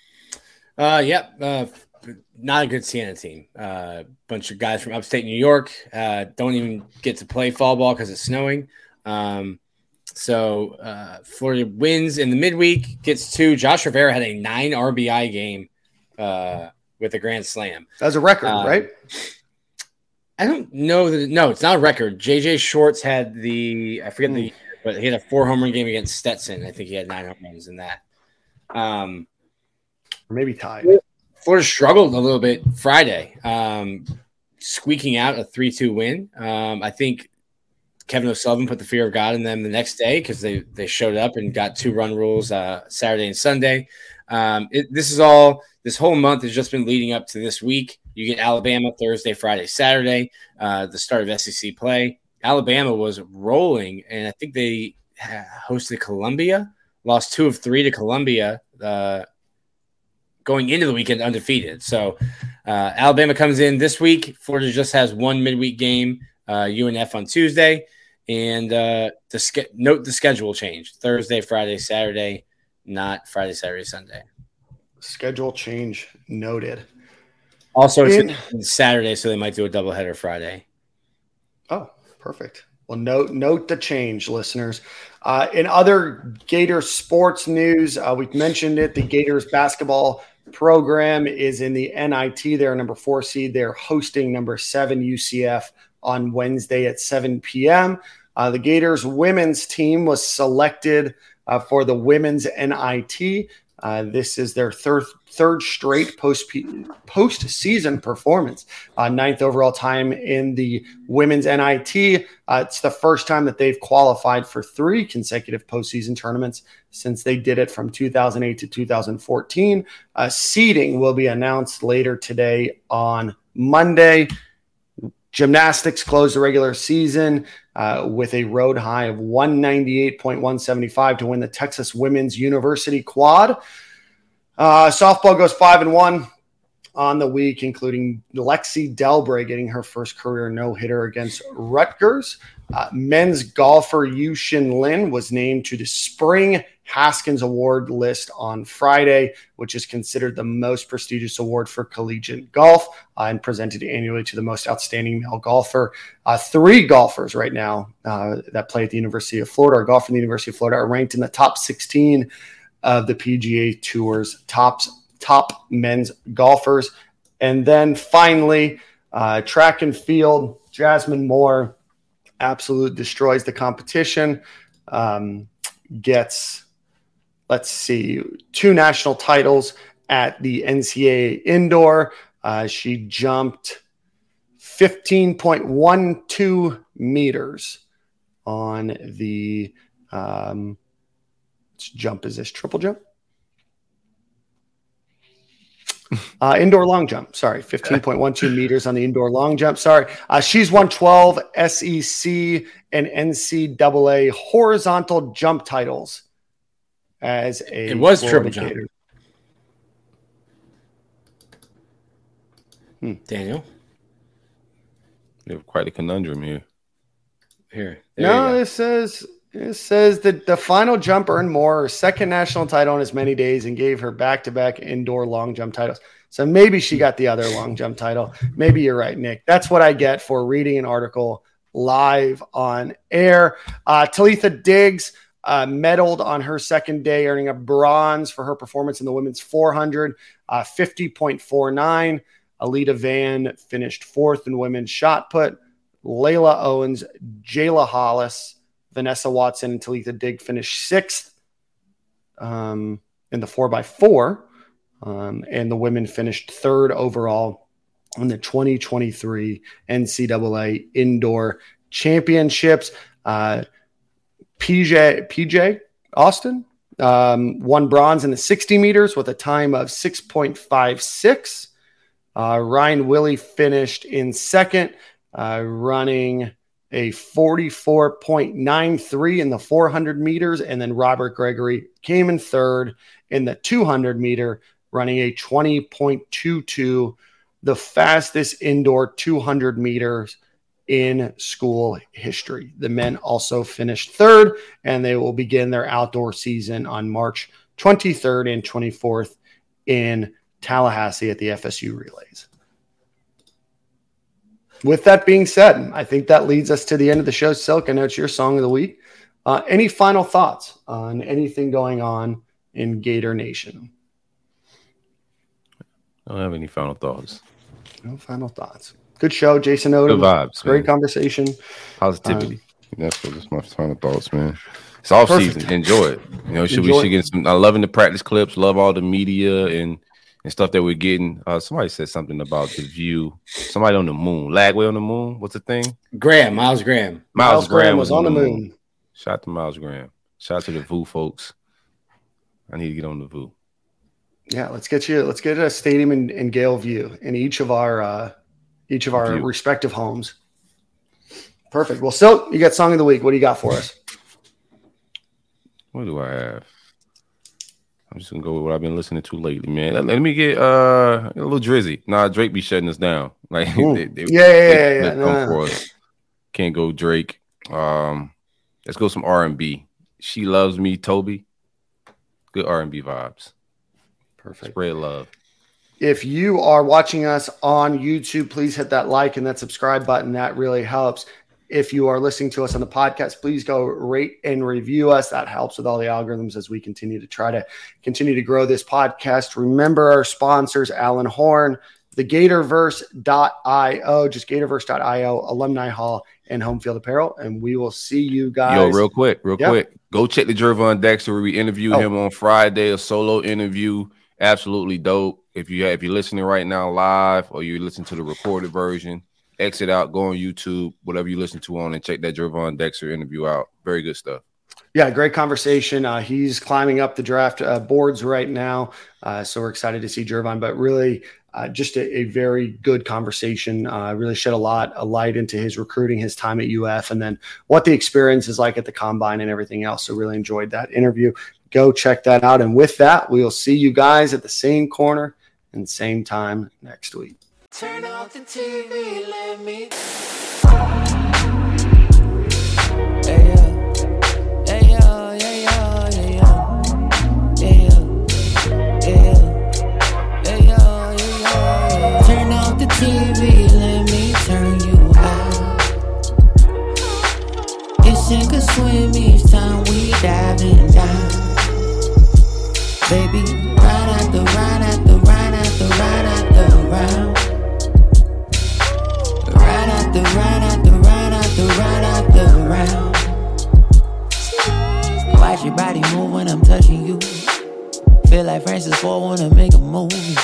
[SPEAKER 3] Uh, yep. Uh, not a good Siena team. A uh, bunch of guys from upstate New York uh, don't even get to play fall ball because it's snowing. Um, so uh, Florida wins in the midweek, gets two. Josh Rivera had a nine RBI game uh, with a grand slam.
[SPEAKER 2] That's a record, um, right?
[SPEAKER 3] I don't know that. No, it's not a record. JJ Shorts had the I forget the, but he had a four home run game against Stetson. I think he had nine home runs in that. Um,
[SPEAKER 2] maybe tied.
[SPEAKER 3] Florida struggled a little bit Friday, um, squeaking out a three-two win. Um, I think Kevin O'Sullivan put the fear of God in them the next day because they they showed up and got two run rules uh, Saturday and Sunday. Um, it, this is all. This whole month has just been leading up to this week. You get Alabama Thursday, Friday, Saturday, uh, the start of SEC play. Alabama was rolling, and I think they hosted Columbia, lost two of three to Columbia, uh, going into the weekend undefeated. So uh, Alabama comes in this week. Florida just has one midweek game, UNF uh, on Tuesday, and uh, the ske- note the schedule change: Thursday, Friday, Saturday, not Friday, Saturday, Sunday.
[SPEAKER 2] Schedule change noted.
[SPEAKER 3] Also, it's Saturday, so they might do a doubleheader Friday.
[SPEAKER 2] Oh, perfect. Well, note note the change, listeners. Uh, in other Gator sports news, uh, we've mentioned it. The Gators basketball program is in the NIT. They're number four seed. They're hosting number seven UCF on Wednesday at 7 p.m. Uh, the Gators women's team was selected uh, for the women's NIT. Uh, this is their third third straight post postseason performance. Uh, ninth overall time in the women's NIT. Uh, it's the first time that they've qualified for three consecutive postseason tournaments since they did it from 2008 to 2014. Uh, seeding will be announced later today on Monday. Gymnastics closed the regular season uh, with a road high of 198.175 to win the Texas Women's University Quad. Uh, softball goes five and one on the week, including Lexie Delbrey getting her first career no hitter against Rutgers. Uh, men's golfer Yu Yuxin Lin was named to the Spring Haskins Award list on Friday, which is considered the most prestigious award for collegiate golf uh, and presented annually to the most outstanding male golfer. Uh, three golfers right now uh, that play at the University of Florida, or golf from the University of Florida, are ranked in the top 16 of the PGA Tour's top top men's golfers. And then finally, uh, track and field Jasmine Moore absolute destroys the competition. Um, gets, let's see, two national titles at the NCAA indoor. Uh, she jumped 15.12 meters on the um, jump. Is this triple jump? Uh, indoor long jump. Sorry, 15.12 meters on the indoor long jump. Sorry. Uh, she's won 12 SEC and NCAA horizontal jump titles as a.
[SPEAKER 3] It was triple jump. Hmm. Daniel?
[SPEAKER 1] You have quite a conundrum here.
[SPEAKER 3] Here.
[SPEAKER 2] No, it says it says that the final jump earned more, her second national title in as many days, and gave her back-to-back indoor long jump titles. So maybe she got the other long jump title. Maybe you're right, Nick. That's what I get for reading an article live on air. Uh, Talitha Diggs uh, medaled on her second day, earning a bronze for her performance in the women's 400, uh, 50.49. Alita Van finished fourth in women's shot put. Layla Owens, Jayla Hollis, Vanessa Watson, and Talitha Dig finished sixth um, in the four by four. Um, and the women finished third overall in the 2023 NCAA Indoor Championships. Uh, PJ PJ Austin um, won bronze in the 60 meters with a time of 6.56. Uh, Ryan Willie finished in second, uh, running a 44.93 in the 400 meters. And then Robert Gregory came in third in the 200 meter, running a 20.22, the fastest indoor 200 meters in school history. The men also finished third, and they will begin their outdoor season on March 23rd and 24th in Tallahassee at the FSU Relays. With that being said, I think that leads us to the end of the show. Silk, I know it's your song of the week. Uh, any final thoughts on anything going on in Gator Nation?
[SPEAKER 1] I don't have any final thoughts.
[SPEAKER 2] No final thoughts. Good show, Jason Odom.
[SPEAKER 1] Good vibes.
[SPEAKER 2] Great
[SPEAKER 1] man.
[SPEAKER 2] conversation.
[SPEAKER 1] Positivity. Um, that's what that's my final thoughts, man. It's off Perfect. season. Enjoy it. You know, should Enjoy we should get some. I'm loving the practice clips. Love all the media and and stuff that we're getting. Uh, somebody said something about the view. Somebody on the moon. Lagway on the moon. What's the thing?
[SPEAKER 3] Graham. Myles Graham.
[SPEAKER 2] Miles, Myles Graham, Graham was on the moon. moon.
[SPEAKER 1] Shout out to Myles Graham. Shout out to the VU folks. I need to get on the VU.
[SPEAKER 2] Yeah, let's get you. Let's get a stadium in, in Gale View in each of our uh, each of our View. respective homes. Perfect. Well, so you got song of the week. What do you got for us?
[SPEAKER 1] What do I have? I'm just gonna go with what I've been listening to lately, man. Let, let me get uh, a little drizzy. Nah, Drake be shutting us down. Like
[SPEAKER 2] they, they, yeah, yeah, they, yeah,
[SPEAKER 1] yeah. Can't go Drake. Um, let's go some R and B. She loves me, Toby. Good R and B vibes.
[SPEAKER 2] Perfect.
[SPEAKER 1] Spread love.
[SPEAKER 2] If you are watching us on YouTube, please hit that like and that subscribe button. That really helps. If you are listening to us on the podcast, please go rate and review us. That helps with all the algorithms as we continue to try to continue to grow this podcast. Remember our sponsors, Alan Horn, the Gatorverse.io, just Gatorverse.io, Alumni Hall, and Home Field Apparel. And we will see you guys.
[SPEAKER 1] Yo, real quick, real yep. quick. Go check the Gervon Dexter where we interviewed oh. him on Friday, a solo interview. Absolutely dope. If you if you're listening right now live or you listen to the recorded version, exit out, go on YouTube, whatever you listen to on, and check that Gervon Dexter interview out. Very good stuff.
[SPEAKER 2] Yeah, great conversation. Uh, he's climbing up the draft uh, boards right now, uh, so we're excited to see Gervon. But really, uh, just a, a, very good conversation. Uh, really shed a lot of light into his recruiting, his time at UF, and then what the experience is like at the combine and everything else. So really enjoyed that interview. Go check that out. And with that, we'll see you guys at the same corner and same time next week. Turn off the TV, let me. Baby, ride after the after out after ride after the ride out round. Ride out the ride out the ride out round. Watch your body move when I'm touching
[SPEAKER 5] you. Feel like Francis Ford wanna make a movie.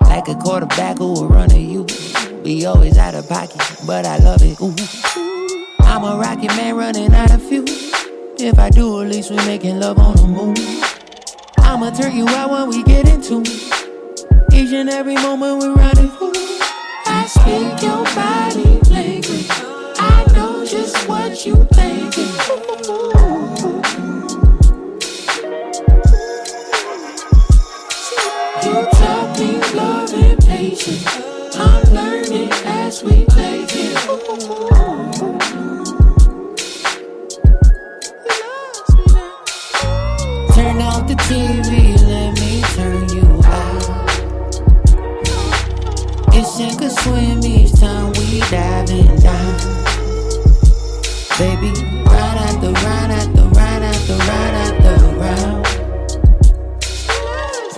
[SPEAKER 5] Like a quarterback who will run to you. We always out of pocket, but I love it. Ooh. I'm a rocket man running out of fuel. If I do, at least we're making love on the moon. I'ma turn you out when we get into it. each and every moment we're rendezvous. I speak your body language. I know just what you thinking. You taught me love and patience. I'm learning as we make Turn off the TV, Baby, ride out the ride out the ride out the ride out the round.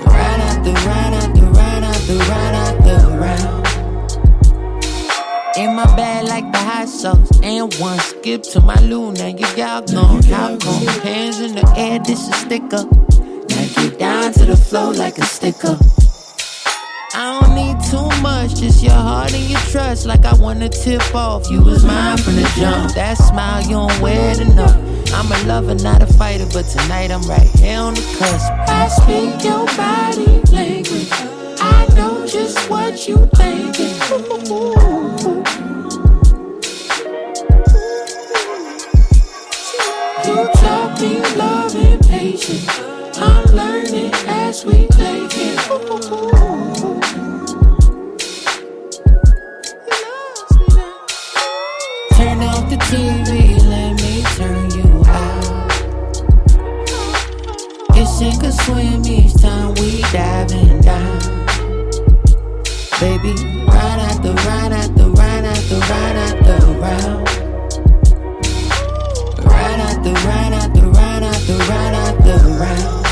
[SPEAKER 5] Ride out the ride out the ride out the ride out the round. In my bag like the hot sauce. And one skip to my loo. Now you got gone. How come? Hands in the air, this is sticker. Now get down to the floor like a sticker. I don't need too much, just your heart and your trust. Like I wanna tip off. You was mine from the jump. That smile, you don't wear enough. I'm a lover, not a fighter, but tonight I'm right here on the cusp. I speak your body language. I know just what you thinking. You taught me love and patience. I'm learning as we make it. Turn Ride out the ride out the ride out the round. Out the ride out the ride out the round.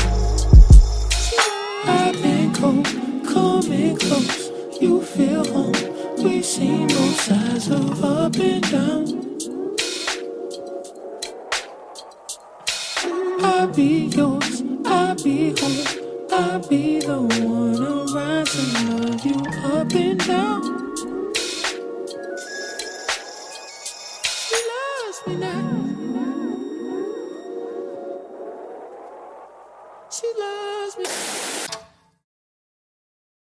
[SPEAKER 5] I've been cold, coming close. You feel home. We've seen both sides of up and down. I'll be yours, I'll be home. I'll be the one to love you up and down.